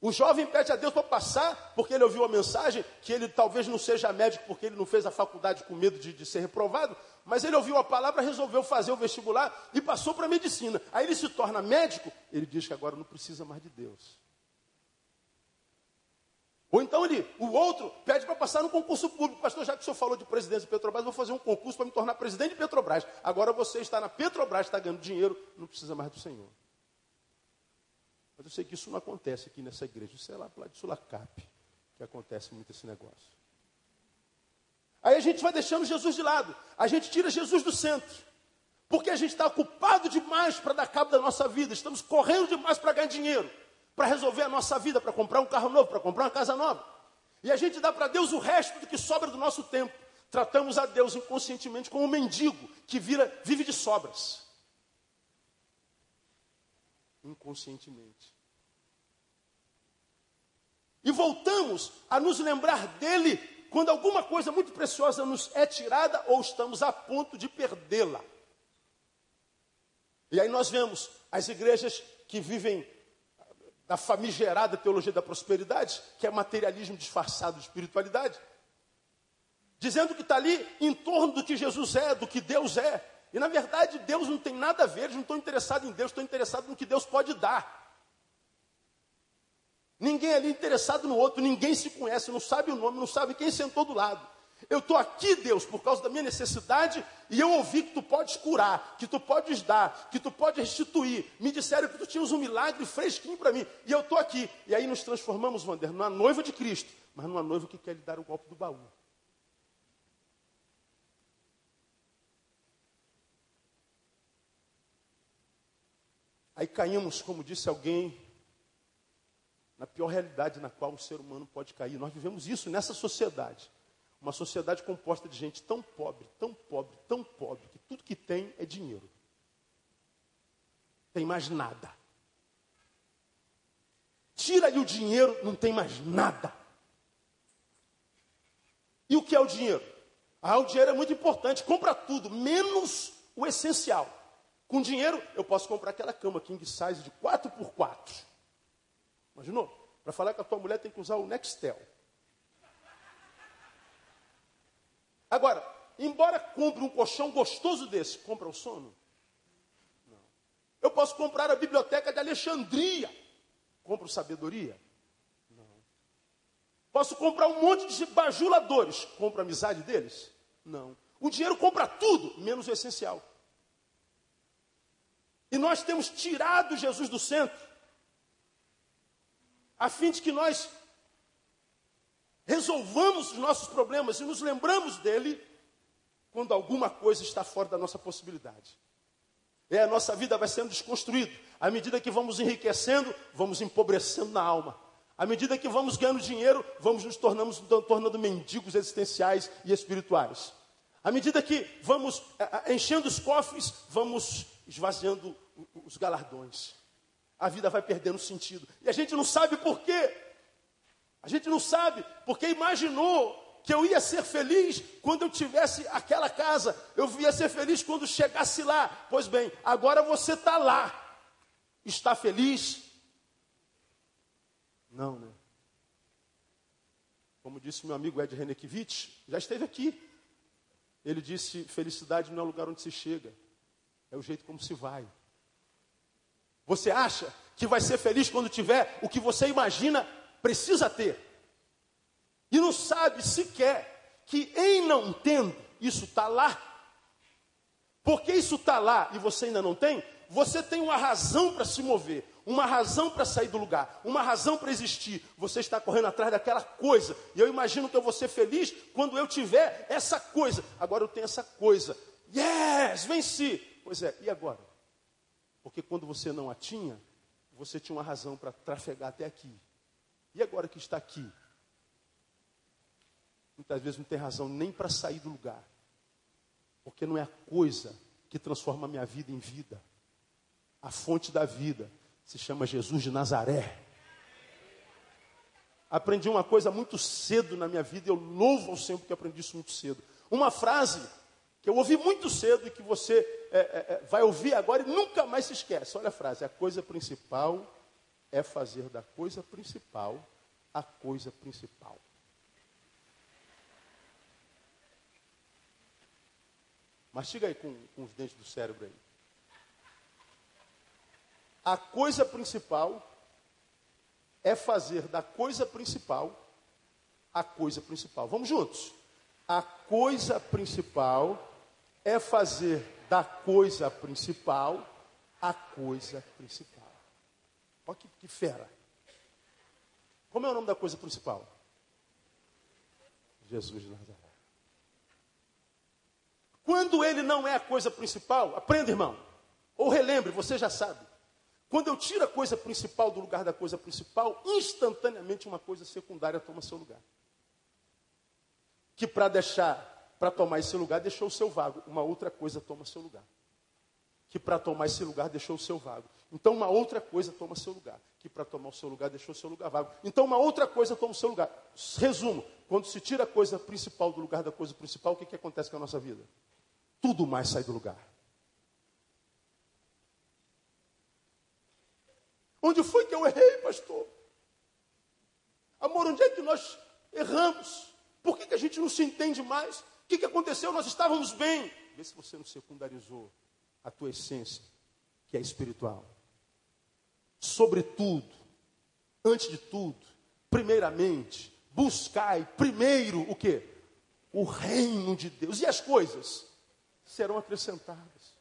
O jovem pede a Deus para passar, porque ele ouviu a mensagem, que ele talvez não seja médico, porque ele não fez a faculdade com medo de, de ser reprovado, mas ele ouviu a palavra, resolveu fazer o vestibular e passou para a medicina. Aí ele se torna médico, ele diz que agora não precisa mais de Deus. Ou então ele, o outro pede para passar no concurso público. Pastor, já que o senhor falou de presidência de Petrobras, vou fazer um concurso para me tornar presidente de Petrobras. Agora você está na Petrobras, está ganhando dinheiro, não precisa mais do Senhor. Mas eu sei que isso não acontece aqui nessa igreja. Isso é lá de Sulacap que acontece muito esse negócio. Aí a gente vai deixando Jesus de lado. A gente tira Jesus do centro. Porque a gente está ocupado demais para dar cabo da nossa vida. Estamos correndo demais para ganhar dinheiro. Para resolver a nossa vida, para comprar um carro novo, para comprar uma casa nova. E a gente dá para Deus o resto do que sobra do nosso tempo. Tratamos a Deus inconscientemente como um mendigo que vira, vive de sobras. Inconscientemente. E voltamos a nos lembrar dele quando alguma coisa muito preciosa nos é tirada ou estamos a ponto de perdê-la. E aí nós vemos as igrejas que vivem da famigerada teologia da prosperidade, que é materialismo disfarçado de espiritualidade, dizendo que está ali em torno do que Jesus é, do que Deus é. E na verdade Deus não tem nada a ver, eles não estão interessados em Deus, estão interessados no que Deus pode dar. Ninguém ali interessado no outro, ninguém se conhece, não sabe o nome, não sabe quem sentou do lado. Eu estou aqui, Deus, por causa da minha necessidade, e eu ouvi que tu podes curar, que tu podes dar, que tu podes restituir. Me disseram que tu tinhas um milagre fresquinho para mim, e eu estou aqui. E aí nos transformamos, Wander, numa noiva de Cristo, mas numa noiva que quer lhe dar o golpe do baú. Aí caímos, como disse alguém, na pior realidade na qual o ser humano pode cair. Nós vivemos isso nessa sociedade. Uma sociedade composta de gente tão pobre, tão pobre, tão pobre, que tudo que tem é dinheiro. Tem mais nada. Tira-lhe o dinheiro, não tem mais nada. E o que é o dinheiro? Ah, o dinheiro é muito importante, compra tudo, menos o essencial. Com dinheiro, eu posso comprar aquela cama king size de 4 por 4 Imaginou? Para falar que a tua mulher tem que usar o Nextel. Agora, embora compre um colchão gostoso desse, compra o sono? Não. Eu posso comprar a biblioteca de Alexandria. Compro sabedoria? Não. Posso comprar um monte de bajuladores. Compro a amizade deles? Não. O dinheiro compra tudo, menos o essencial. E nós temos tirado Jesus do centro a fim de que nós resolvamos os nossos problemas e nos lembramos dele quando alguma coisa está fora da nossa possibilidade. É, a nossa vida vai sendo desconstruída. À medida que vamos enriquecendo, vamos empobrecendo na alma. À medida que vamos ganhando dinheiro, vamos nos tornando, tornando mendigos existenciais e espirituais. À medida que vamos enchendo os cofres, vamos esvaziando os galardões a vida vai perdendo sentido. E a gente não sabe por quê. A gente não sabe, porque imaginou que eu ia ser feliz quando eu tivesse aquela casa, eu ia ser feliz quando chegasse lá. Pois bem, agora você está lá. Está feliz? Não, né? Como disse meu amigo Ed Renekiewicz, já esteve aqui. Ele disse: felicidade não é o lugar onde se chega, é o jeito como se vai. Você acha que vai ser feliz quando tiver o que você imagina precisa ter? E não sabe sequer que em não tendo, isso está lá. Porque isso está lá e você ainda não tem, você tem uma razão para se mover, uma razão para sair do lugar, uma razão para existir. Você está correndo atrás daquela coisa. E eu imagino que eu vou ser feliz quando eu tiver essa coisa. Agora eu tenho essa coisa. Yes, venci. Pois é, e agora? Porque quando você não a tinha, você tinha uma razão para trafegar até aqui. E agora que está aqui? Muitas vezes não tem razão nem para sair do lugar. Porque não é a coisa que transforma a minha vida em vida. A fonte da vida se chama Jesus de Nazaré. Aprendi uma coisa muito cedo na minha vida, eu louvo ao Senhor porque aprendi isso muito cedo. Uma frase que eu ouvi muito cedo e que você é, é, é, vai ouvir agora e nunca mais se esquece. Olha a frase: a coisa principal é fazer da coisa principal a coisa principal. Mastiga aí com, com os dentes do cérebro aí. A coisa principal é fazer da coisa principal a coisa principal. Vamos juntos. A coisa principal é fazer da coisa principal a coisa principal. Olha que, que fera. Como é o nome da coisa principal? Jesus de Nazaré. Quando ele não é a coisa principal, aprenda, irmão. Ou relembre, você já sabe. Quando eu tiro a coisa principal do lugar da coisa principal, instantaneamente uma coisa secundária toma seu lugar. Que para deixar, para tomar esse lugar, deixou o seu vago. Uma outra coisa toma seu lugar. Que para tomar esse lugar deixou o seu vago. Então uma outra coisa toma seu lugar. Que para tomar o seu lugar deixou o seu lugar vago. Então uma outra coisa toma o seu lugar. Resumo: quando se tira a coisa principal do lugar da coisa principal, o que, que acontece com a nossa vida? tudo mais sai do lugar. Onde foi que eu errei, pastor? Amor, onde é que nós erramos? Por que, que a gente não se entende mais? O que, que aconteceu? Nós estávamos bem. Vê se você não secundarizou a tua essência, que é espiritual. Sobretudo, antes de tudo, primeiramente, buscai primeiro o que? O reino de Deus. E as coisas? serão acrescentadas.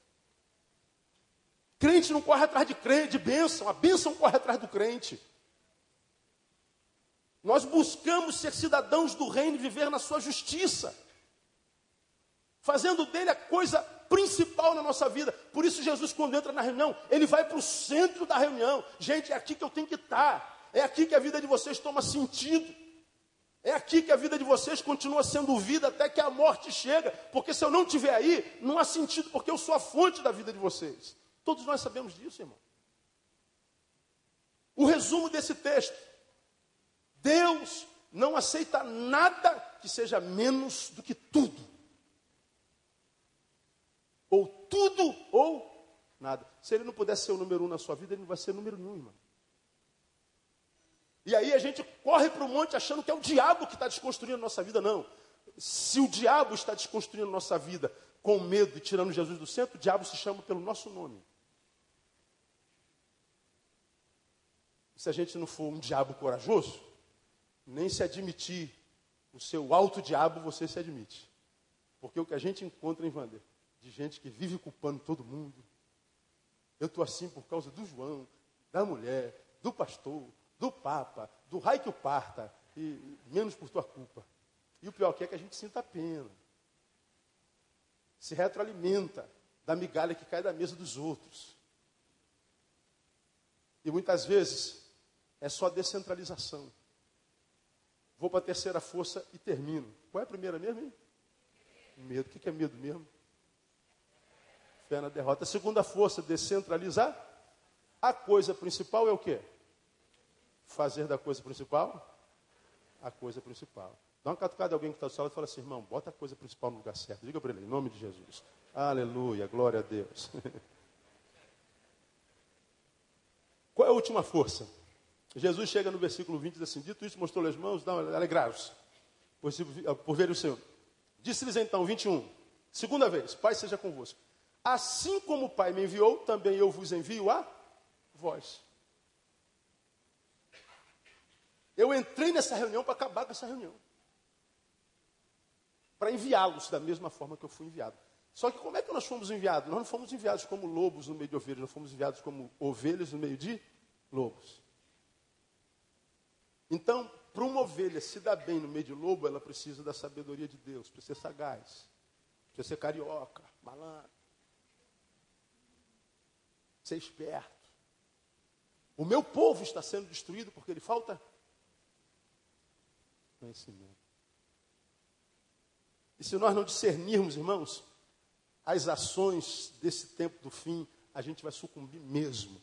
Crente não corre atrás de crente, de bênção, a bênção corre atrás do crente. Nós buscamos ser cidadãos do reino e viver na sua justiça, fazendo dele a coisa principal na nossa vida. Por isso, Jesus, quando entra na reunião, ele vai para o centro da reunião. Gente, é aqui que eu tenho que estar, é aqui que a vida de vocês toma sentido. É aqui que a vida de vocês continua sendo vida até que a morte chega, porque se eu não estiver aí, não há sentido, porque eu sou a fonte da vida de vocês. Todos nós sabemos disso, irmão. O resumo desse texto: Deus não aceita nada que seja menos do que tudo. Ou tudo ou nada. Se ele não pudesse ser o número um na sua vida, ele não vai ser número um, irmão. E aí a gente corre para o monte achando que é o diabo que está desconstruindo a nossa vida. Não. Se o diabo está desconstruindo a nossa vida com medo e tirando Jesus do centro, o diabo se chama pelo nosso nome. Se a gente não for um diabo corajoso, nem se admitir o seu alto diabo, você se admite. Porque o que a gente encontra em Vander, de gente que vive culpando todo mundo. Eu estou assim por causa do João, da mulher, do pastor, do Papa, do raio que o parta, e menos por tua culpa. E o pior que é que a gente sinta pena. Se retroalimenta da migalha que cai da mesa dos outros. E muitas vezes é só descentralização. Vou para a terceira força e termino. Qual é a primeira mesmo? Hein? Medo. O que é medo mesmo? Fé na derrota. A segunda força, descentralizar. A coisa principal é o quê? fazer da coisa principal a coisa principal. Dá uma catucada a alguém que está do sala e fala assim, irmão, bota a coisa principal no lugar certo. Diga para ele, em nome de Jesus. Aleluia, glória a Deus. Qual é a última força? Jesus chega no versículo 20 e diz assim, dito isso, mostrou as mãos, alegrados por, por ver o Senhor. Disse-lhes então, 21, segunda vez, Pai seja convosco. Assim como o Pai me enviou, também eu vos envio a vós. Eu entrei nessa reunião para acabar com essa reunião. Para enviá-los da mesma forma que eu fui enviado. Só que como é que nós fomos enviados? Nós não fomos enviados como lobos no meio de ovelhas, nós fomos enviados como ovelhas no meio de lobos. Então, para uma ovelha se dar bem no meio de lobo, ela precisa da sabedoria de Deus, precisa ser sagaz, precisa ser carioca, malandro, ser esperto. O meu povo está sendo destruído porque ele falta conhecimento. E se nós não discernirmos, irmãos, as ações desse tempo do fim, a gente vai sucumbir mesmo.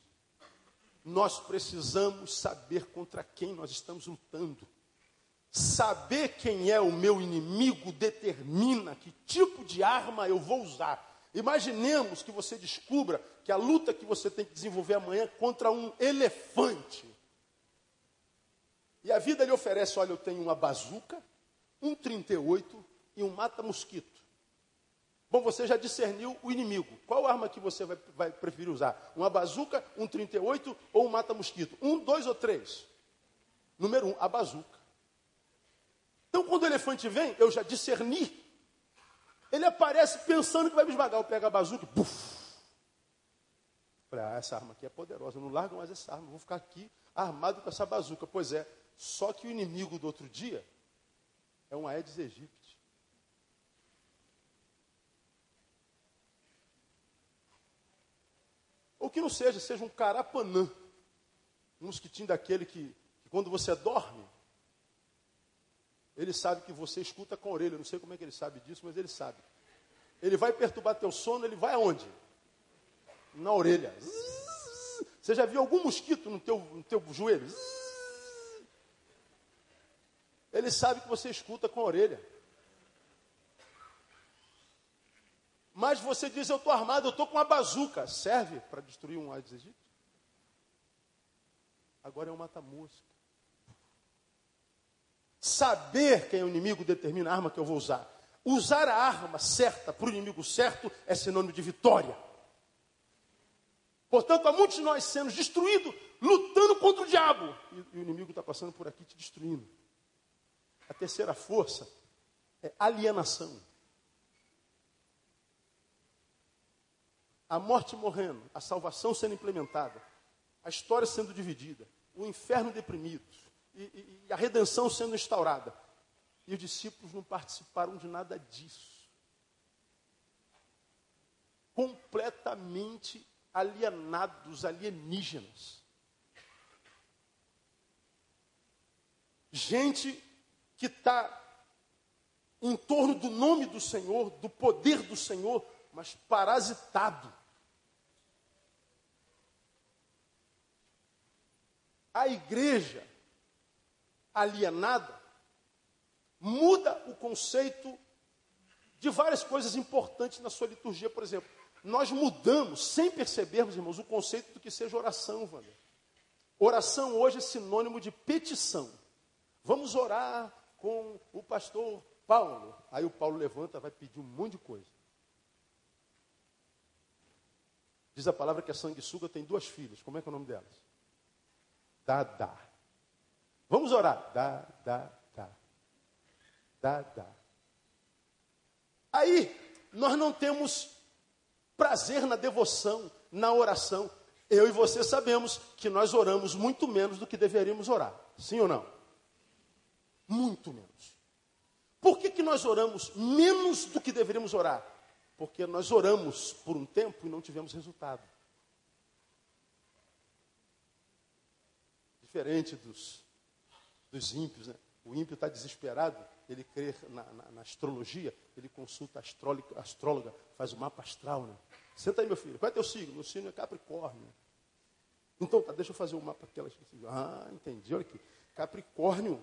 Nós precisamos saber contra quem nós estamos lutando. Saber quem é o meu inimigo determina que tipo de arma eu vou usar. Imaginemos que você descubra que a luta que você tem que desenvolver amanhã é contra um elefante. E a vida lhe oferece: olha, eu tenho uma bazuca, um 38 e um mata-mosquito. Bom, você já discerniu o inimigo. Qual arma que você vai, vai preferir usar? Uma bazuca, um 38 ou um mata-mosquito? Um, dois ou três? Número um, a bazuca. Então, quando o elefante vem, eu já discerni. Ele aparece pensando que vai me esmagar. Eu pego a bazuca e. Falei, ah, essa arma aqui é poderosa. Não largo mais essa arma. vou ficar aqui armado com essa bazuca. Pois é, só que o inimigo do outro dia é um Aedes aegypti. Ou que não seja, seja um carapanã. Um mosquitinho daquele que, que quando você dorme, ele sabe que você escuta com a orelha. Não sei como é que ele sabe disso, mas ele sabe. Ele vai perturbar teu sono, ele vai aonde? Na orelha. Você já viu algum mosquito no teu, no teu joelho? Ele sabe que você escuta com a orelha. Mas você diz, eu estou armado, eu estou com uma bazuca. Serve para destruir um Aedes aegypti? Agora é um mata-mosca. Saber quem é o inimigo determina a arma que eu vou usar. Usar a arma certa para o inimigo certo é sinônimo de vitória. Portanto, há muitos de nós sendo destruídos, lutando contra o diabo. E, e o inimigo está passando por aqui te destruindo. A terceira força é alienação. a morte morrendo, a salvação sendo implementada, a história sendo dividida, o inferno deprimido e, e, e a redenção sendo instaurada. E os discípulos não participaram de nada disso. Completamente alienados, alienígenas. Gente que está em torno do nome do Senhor, do poder do Senhor, mas parasitado. a igreja alienada muda o conceito de várias coisas importantes na sua liturgia. Por exemplo, nós mudamos, sem percebermos, irmãos, o conceito do que seja oração, Wander. Oração hoje é sinônimo de petição. Vamos orar com o pastor Paulo. Aí o Paulo levanta, vai pedir um monte de coisa. Diz a palavra que a sanguessuga tem duas filhas. Como é que é o nome delas? dá, dá. Vamos orar. Dá, dá, dá. Dá, dá. Aí, nós não temos prazer na devoção, na oração. Eu e você sabemos que nós oramos muito menos do que deveríamos orar. Sim ou não? Muito menos. Por que, que nós oramos menos do que deveríamos orar? Porque nós oramos por um tempo e não tivemos resultado. diferente dos, dos ímpios. Né? O ímpio está desesperado, ele crê na, na, na, astrologia, ele consulta a astróloga, faz o mapa astral. Né? Senta aí, meu filho, qual é teu signo? Meu signo é Capricórnio. Então, tá, deixa eu fazer o mapa aquela. Ah, entendi, olha aqui. Capricórnio,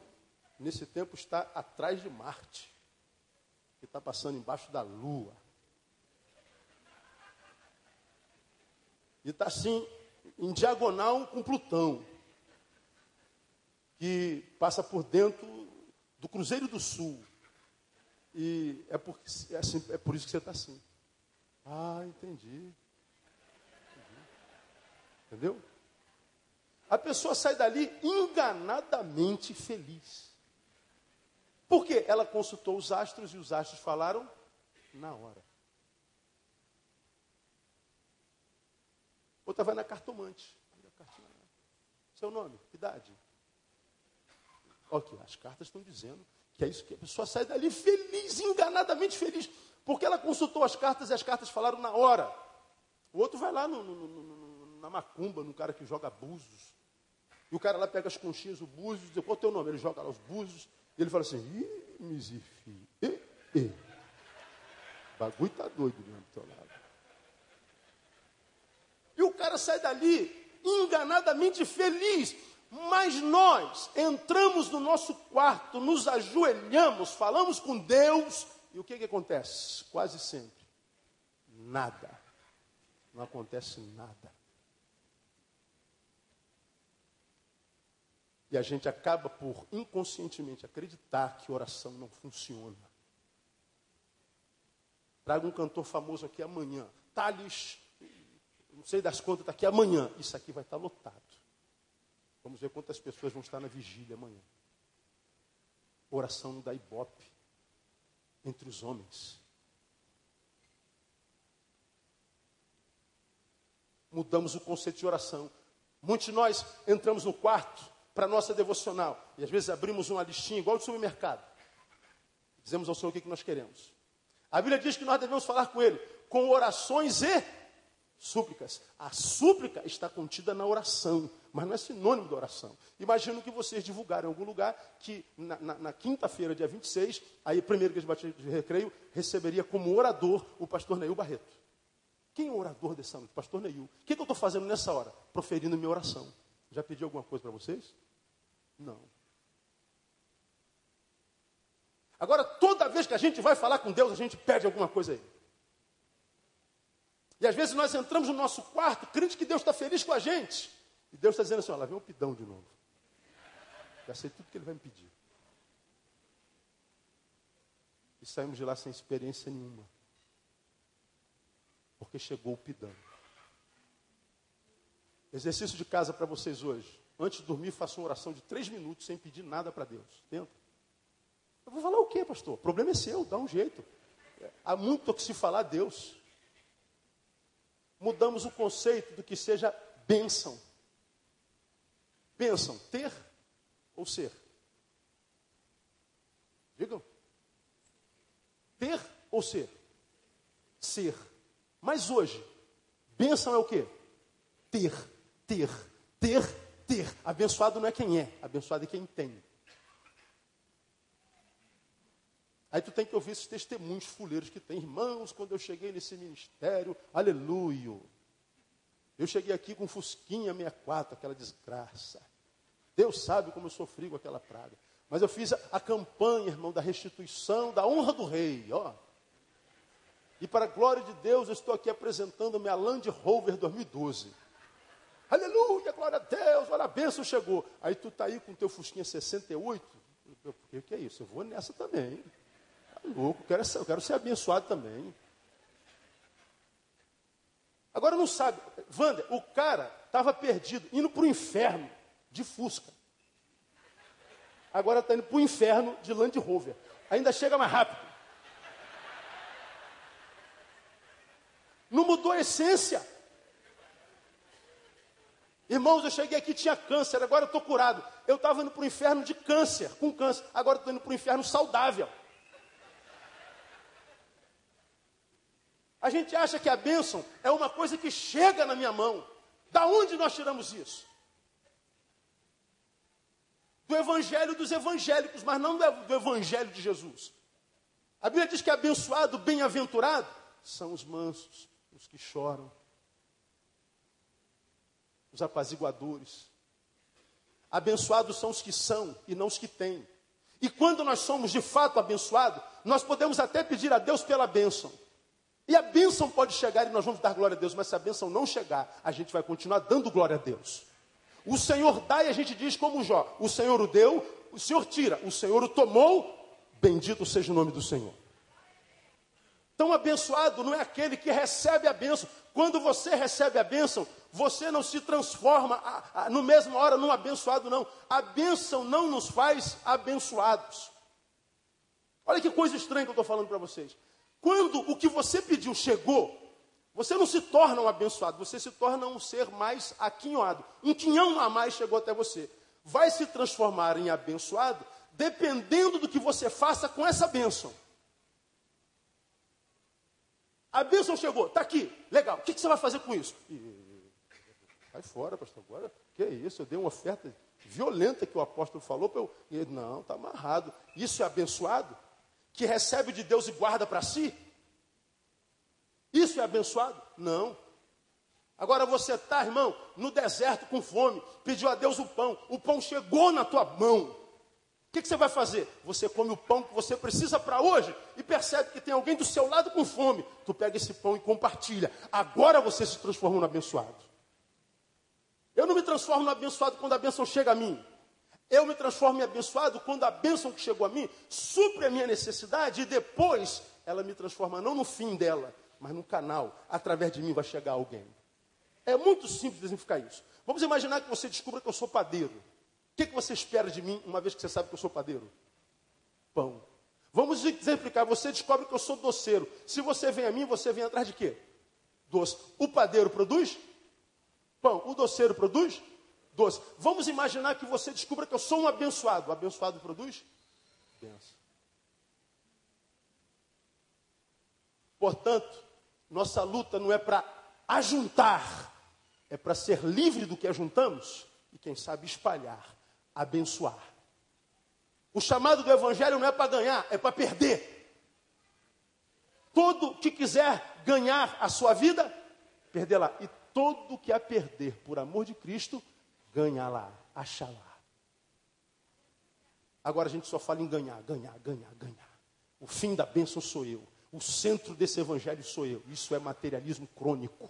nesse tempo, está atrás de Marte, que está passando embaixo da Lua. E está assim, em diagonal com Plutão que passa por dentro do Cruzeiro do Sul. E é, por, é, assim, é por isso que você está assim. Ah, entendi. entendi. Entendeu? A pessoa sai dali enganadamente feliz. Por quê? Ela consultou os astros e os astros falaram na hora. Outra vai na cartomante. Seu nome, idade, Ok, as cartas estão dizendo que é isso que a pessoa sai dali feliz, enganadamente feliz, porque ela consultou as cartas e as cartas falaram na hora. O outro vai lá no, no, no, na macumba, no cara que joga búzios. E o cara lá pega as conchinhas, o búzios, diz, qual é o teu nome? Ele joga lá os búzios, E ele fala assim, ih, misifi, e. O bagulho tá doido mesmo do teu lado. E o cara sai dali enganadamente feliz. Mas nós entramos no nosso quarto, nos ajoelhamos, falamos com Deus, e o que, que acontece? Quase sempre, nada. Não acontece nada. E a gente acaba por inconscientemente acreditar que oração não funciona. Traga um cantor famoso aqui amanhã. Thales, não sei das contas, está aqui amanhã. Isso aqui vai estar lotado. Vamos ver quantas pessoas vão estar na vigília amanhã. Oração da ibope entre os homens. Mudamos o conceito de oração. Muitos de nós entramos no quarto para a nossa devocional. E às vezes abrimos uma listinha, igual de supermercado. Dizemos ao Senhor o que nós queremos. A Bíblia diz que nós devemos falar com Ele com orações e súplicas. A súplica está contida na oração, mas não é sinônimo da oração. Imagino que vocês divulgaram em algum lugar que na, na, na quinta-feira, dia 26, aí primeiro que eles de recreio, receberia como orador o pastor Neil Barreto. Quem é o orador dessa noite? Pastor Neil. O que, que eu estou fazendo nessa hora? Proferindo minha oração. Já pedi alguma coisa para vocês? Não. Agora, toda vez que a gente vai falar com Deus, a gente pede alguma coisa aí. E às vezes nós entramos no nosso quarto, crente que Deus está feliz com a gente. E Deus está dizendo assim: ó, lá vem um pidão de novo. Já sei tudo que ele vai me pedir. E saímos de lá sem experiência nenhuma. Porque chegou o pidão. Exercício de casa para vocês hoje. Antes de dormir, faça uma oração de três minutos sem pedir nada para Deus. Tenta. Eu vou falar o quê, pastor? O problema é seu, dá um jeito. Há muito o que se falar a Deus mudamos o conceito do que seja bênção. Bênção, ter ou ser? Digam. Ter ou ser? Ser. Mas hoje, bênção é o quê? Ter, ter, ter, ter. Abençoado não é quem é, abençoado é quem tem. Aí tu tem que ouvir esses testemunhos fuleiros que tem. Irmãos, quando eu cheguei nesse ministério, aleluia. Eu cheguei aqui com Fusquinha 64, aquela desgraça. Deus sabe como eu sofri com aquela praga. Mas eu fiz a, a campanha, irmão, da restituição, da honra do rei, ó. E para a glória de Deus, eu estou aqui apresentando minha Land Rover 2012. Aleluia, glória a Deus, olha a bênção chegou. Aí tu está aí com teu Fusquinha 68. O que, é isso? Eu vou nessa também louco, eu quero, ser, eu quero ser abençoado também. Agora não sabe, Wander, o cara estava perdido, indo para o inferno de Fusca. Agora está indo para o inferno de Land Rover. Ainda chega mais rápido. Não mudou a essência. Irmãos, eu cheguei aqui tinha câncer, agora eu estou curado. Eu estava indo para o inferno de câncer, com câncer. Agora estou indo para o inferno saudável. A gente acha que a bênção é uma coisa que chega na minha mão. Da onde nós tiramos isso? Do evangelho dos evangélicos, mas não do evangelho de Jesus. A Bíblia diz que abençoado, bem-aventurado, são os mansos, os que choram, os apaziguadores. Abençoados são os que são e não os que têm. E quando nós somos de fato abençoados, nós podemos até pedir a Deus pela bênção. E a bênção pode chegar e nós vamos dar glória a Deus, mas se a bênção não chegar, a gente vai continuar dando glória a Deus. O Senhor dá e a gente diz como Jó: o Senhor o deu, o Senhor tira, o Senhor o tomou, bendito seja o nome do Senhor. Tão abençoado não é aquele que recebe a bênção. Quando você recebe a bênção, você não se transforma a, a, no mesmo hora num abençoado, não. A bênção não nos faz abençoados. Olha que coisa estranha que eu estou falando para vocês. Quando o que você pediu chegou, você não se torna um abençoado, você se torna um ser mais aquinhoado. Um quinhão a mais chegou até você. Vai se transformar em abençoado dependendo do que você faça com essa bênção. A bênção chegou, está aqui, legal. O que, que, você vai fazer com isso? Sai fora, pastor. Agora, que é isso? Eu dei uma oferta violenta que o apóstolo falou. Para eu... não, está amarrado. Isso é abençoado? Que recebe de Deus e guarda para si? Isso é abençoado? Não. Agora você está, irmão, no deserto com fome, pediu a Deus o pão, o pão chegou na tua mão. O que, que você vai fazer? Você come o pão que você precisa para hoje e percebe que tem alguém do seu lado com fome. Tu pega esse pão e compartilha. Agora você se transforma no abençoado. Eu não me transformo no abençoado quando a bênção chega a mim. Eu me transformo em abençoado quando a bênção que chegou a mim supre a minha necessidade e depois ela me transforma não no fim dela, mas no canal. Através de mim vai chegar alguém. É muito simples exemplificar isso. Vamos imaginar que você descubra que eu sou padeiro. O que, que você espera de mim, uma vez que você sabe que eu sou padeiro? Pão. Vamos exemplificar, você descobre que eu sou doceiro. Se você vem a mim, você vem atrás de quê? Doce. O padeiro produz? Pão. O doceiro produz? Doce. Vamos imaginar que você descubra que eu sou um abençoado. O abençoado produz? Benção. Portanto, nossa luta não é para ajuntar é para ser livre do que ajuntamos e, quem sabe, espalhar, abençoar. O chamado do Evangelho não é para ganhar, é para perder. Todo que quiser ganhar a sua vida, perder lá. E todo que a perder por amor de Cristo, ganha lá, acha lá. Agora a gente só fala em ganhar, ganhar, ganhar, ganhar. O fim da bênção sou eu. O centro desse evangelho sou eu. Isso é materialismo crônico.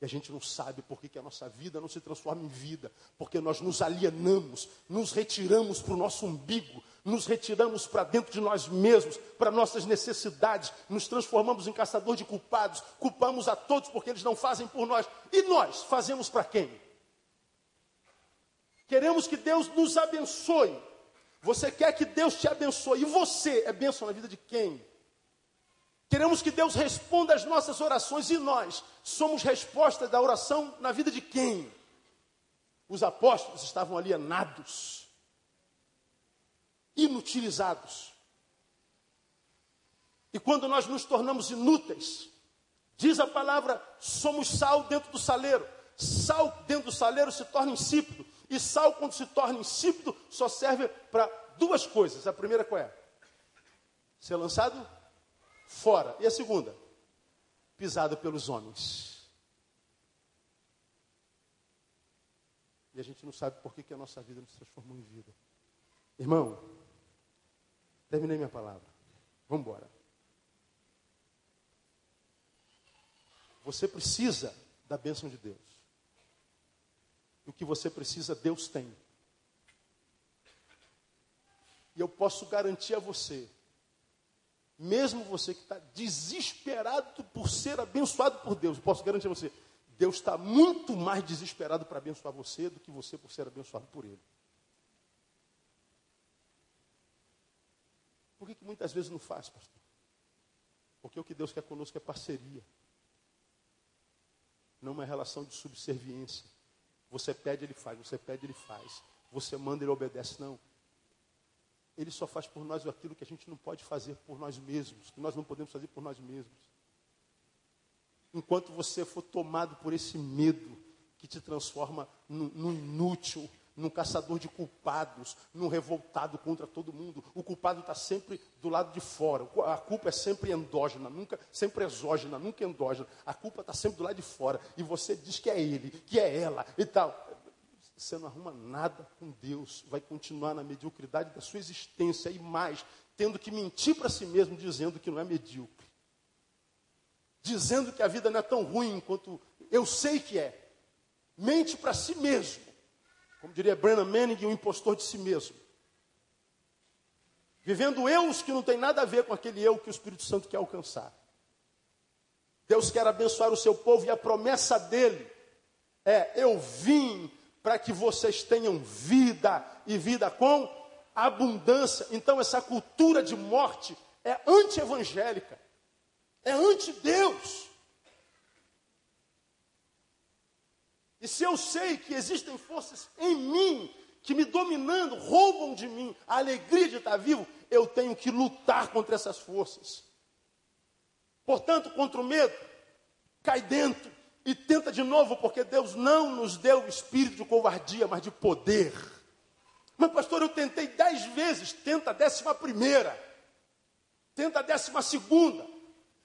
E a gente não sabe por que, a nossa vida não se transforma em vida. Porque nós nos alienamos, nos retiramos para o nosso umbigo, nos retiramos para dentro de nós mesmos, para nossas necessidades, nos transformamos em caçador de culpados, culpamos a todos porque eles não fazem por nós. E nós fazemos para quem? Queremos que Deus nos abençoe. Você quer que Deus te abençoe. E você é bênção na vida de quem? Queremos que Deus responda às nossas orações e nós somos resposta da oração na vida de quem? Os apóstolos estavam alienados, inutilizados. E quando nós nos tornamos inúteis, diz a palavra, somos sal dentro do saleiro. Sal dentro do saleiro se torna insípido. E sal, quando se torna insípido, só serve para duas coisas. A primeira qual é? Ser lançado fora. E a segunda? Pisada pelos homens. E a gente não sabe por que, que a nossa vida não se transformou em vida. Irmão, terminei minha palavra. Vamos embora. Você precisa da bênção de Deus. E o que você precisa, Deus tem. E eu posso garantir a você mesmo você que está desesperado por ser abençoado por Deus, posso garantir a você, Deus está muito mais desesperado para abençoar você do que você por ser abençoado por Ele. Por que, que muitas vezes não faz, pastor? Porque o que Deus quer conosco é parceria. Não uma relação de subserviência. Você pede, ele faz. Você pede, ele faz. Você manda, ele obedece. Não. Ele só faz por nós aquilo que a gente não pode fazer por nós mesmos, que nós não podemos fazer por nós mesmos. Enquanto você for tomado por esse medo que te transforma num, inútil, num caçador de culpados, num revoltado contra todo mundo. O culpado está sempre do lado de fora. A culpa é sempre endógena, nunca, sempre exógena, nunca endógena. A culpa está sempre do lado de fora. E você diz que é ele, que é ela e tal você não arruma nada com Deus, vai continuar na mediocridade da sua existência e mais, tendo que mentir para si mesmo, dizendo que não é medíocre. Dizendo que a vida não é tão ruim quanto eu sei que é. Mente para si mesmo. Como diria Brennan Manning, um impostor de si mesmo. Vivendo eus que não tem nada a ver com aquele eu que o Espírito Santo quer alcançar. Deus quer abençoar o seu povo e a promessa dele é: eu vim para que vocês tenham vida e vida com abundância. Então, essa cultura de morte é anti-evangélica, é anti-Deus. E se eu sei que existem forças em mim que me dominando, roubam de mim a alegria de estar vivo, eu tenho que lutar contra essas forças. Portanto, contra o medo, cai dentro e tenta de novo, porque Deus não nos deu o espírito de covardia, mas de poder. Mas, pastor, eu tentei dez vezes, tenta a décima primeira, tenta a décima segunda,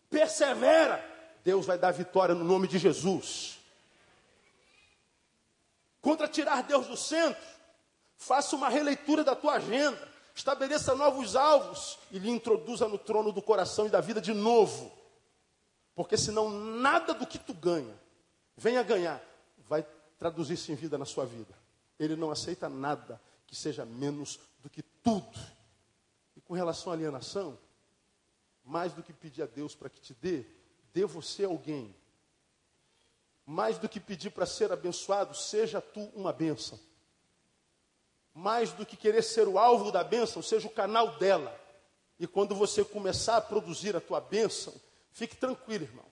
persevera. Deus vai dar vitória no nome de Jesus. Contra tirar Deus do centro, faça uma releitura da tua agenda, estabeleça novos alvos e lhe introduza no trono do coração e da vida de novo. Porque senão nada do que tu ganha venha ganhar, vai traduzir-se em vida na sua vida. Ele não aceita nada que seja menos do que tudo. E com relação à alienação, mais do que pedir a Deus para que te dê, dê você alguém. Mais do que pedir para ser abençoado, seja tu uma bênção. Mais do que querer ser o alvo da bênção, seja o canal dela. E quando você começar a produzir a tua bênção, fique tranquilo, irmão.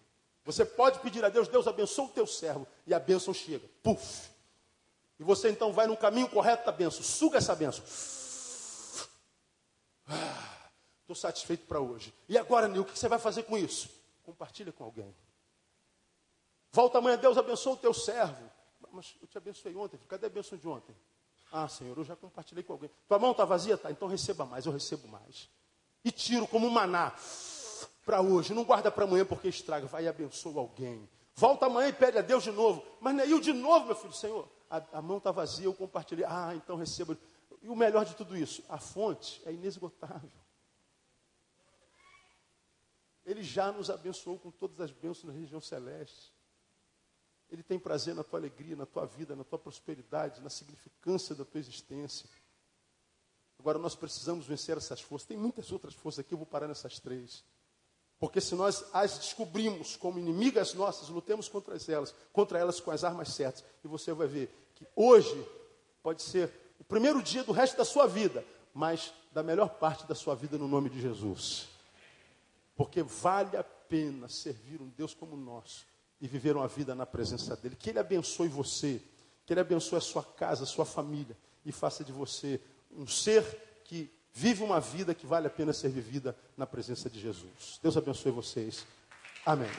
Você pode pedir a Deus, Deus abençoe o teu servo, e a bênção chega. Puf! E você então vai no caminho correto da bênção, suga essa bênção. Estou ah, satisfeito para hoje. E agora, Nil, o que você vai fazer com isso? Compartilha com alguém. Volta amanhã, Deus abençoe o teu servo. Mas eu te abençoei ontem, cadê a bênção de ontem? Ah, Senhor, eu já compartilhei com alguém. Tua mão está vazia? Tá, então receba mais, eu recebo mais. E tiro como um maná para hoje, não guarda para amanhã porque estraga, vai e abençoa alguém. Volta amanhã e pede a Deus de novo. Mas Neil, de novo, meu filho, Senhor, a, a mão está vazia, eu compartilhei. Ah, então receba. E o melhor de tudo isso, a fonte é inesgotável. Ele já nos abençoou com todas as bênçãos na região celeste. Ele tem prazer na tua alegria, na tua vida, na tua prosperidade, na significância da tua existência. Agora nós precisamos vencer essas forças. Tem muitas outras forças aqui, eu vou parar nessas três. Porque se nós as descobrimos como inimigas nossas, lutemos contra elas, contra elas com as armas certas. E você vai ver que hoje pode ser o primeiro dia do resto da sua vida, mas da melhor parte da sua vida no nome de Jesus. Porque vale a pena servir um Deus como o nosso e viver uma vida na presença dele. Que ele abençoe você, que ele abençoe a sua casa, a sua família e faça de você um ser que Vive uma vida que vale a pena ser vivida na presença de Jesus. Deus abençoe vocês. Amém.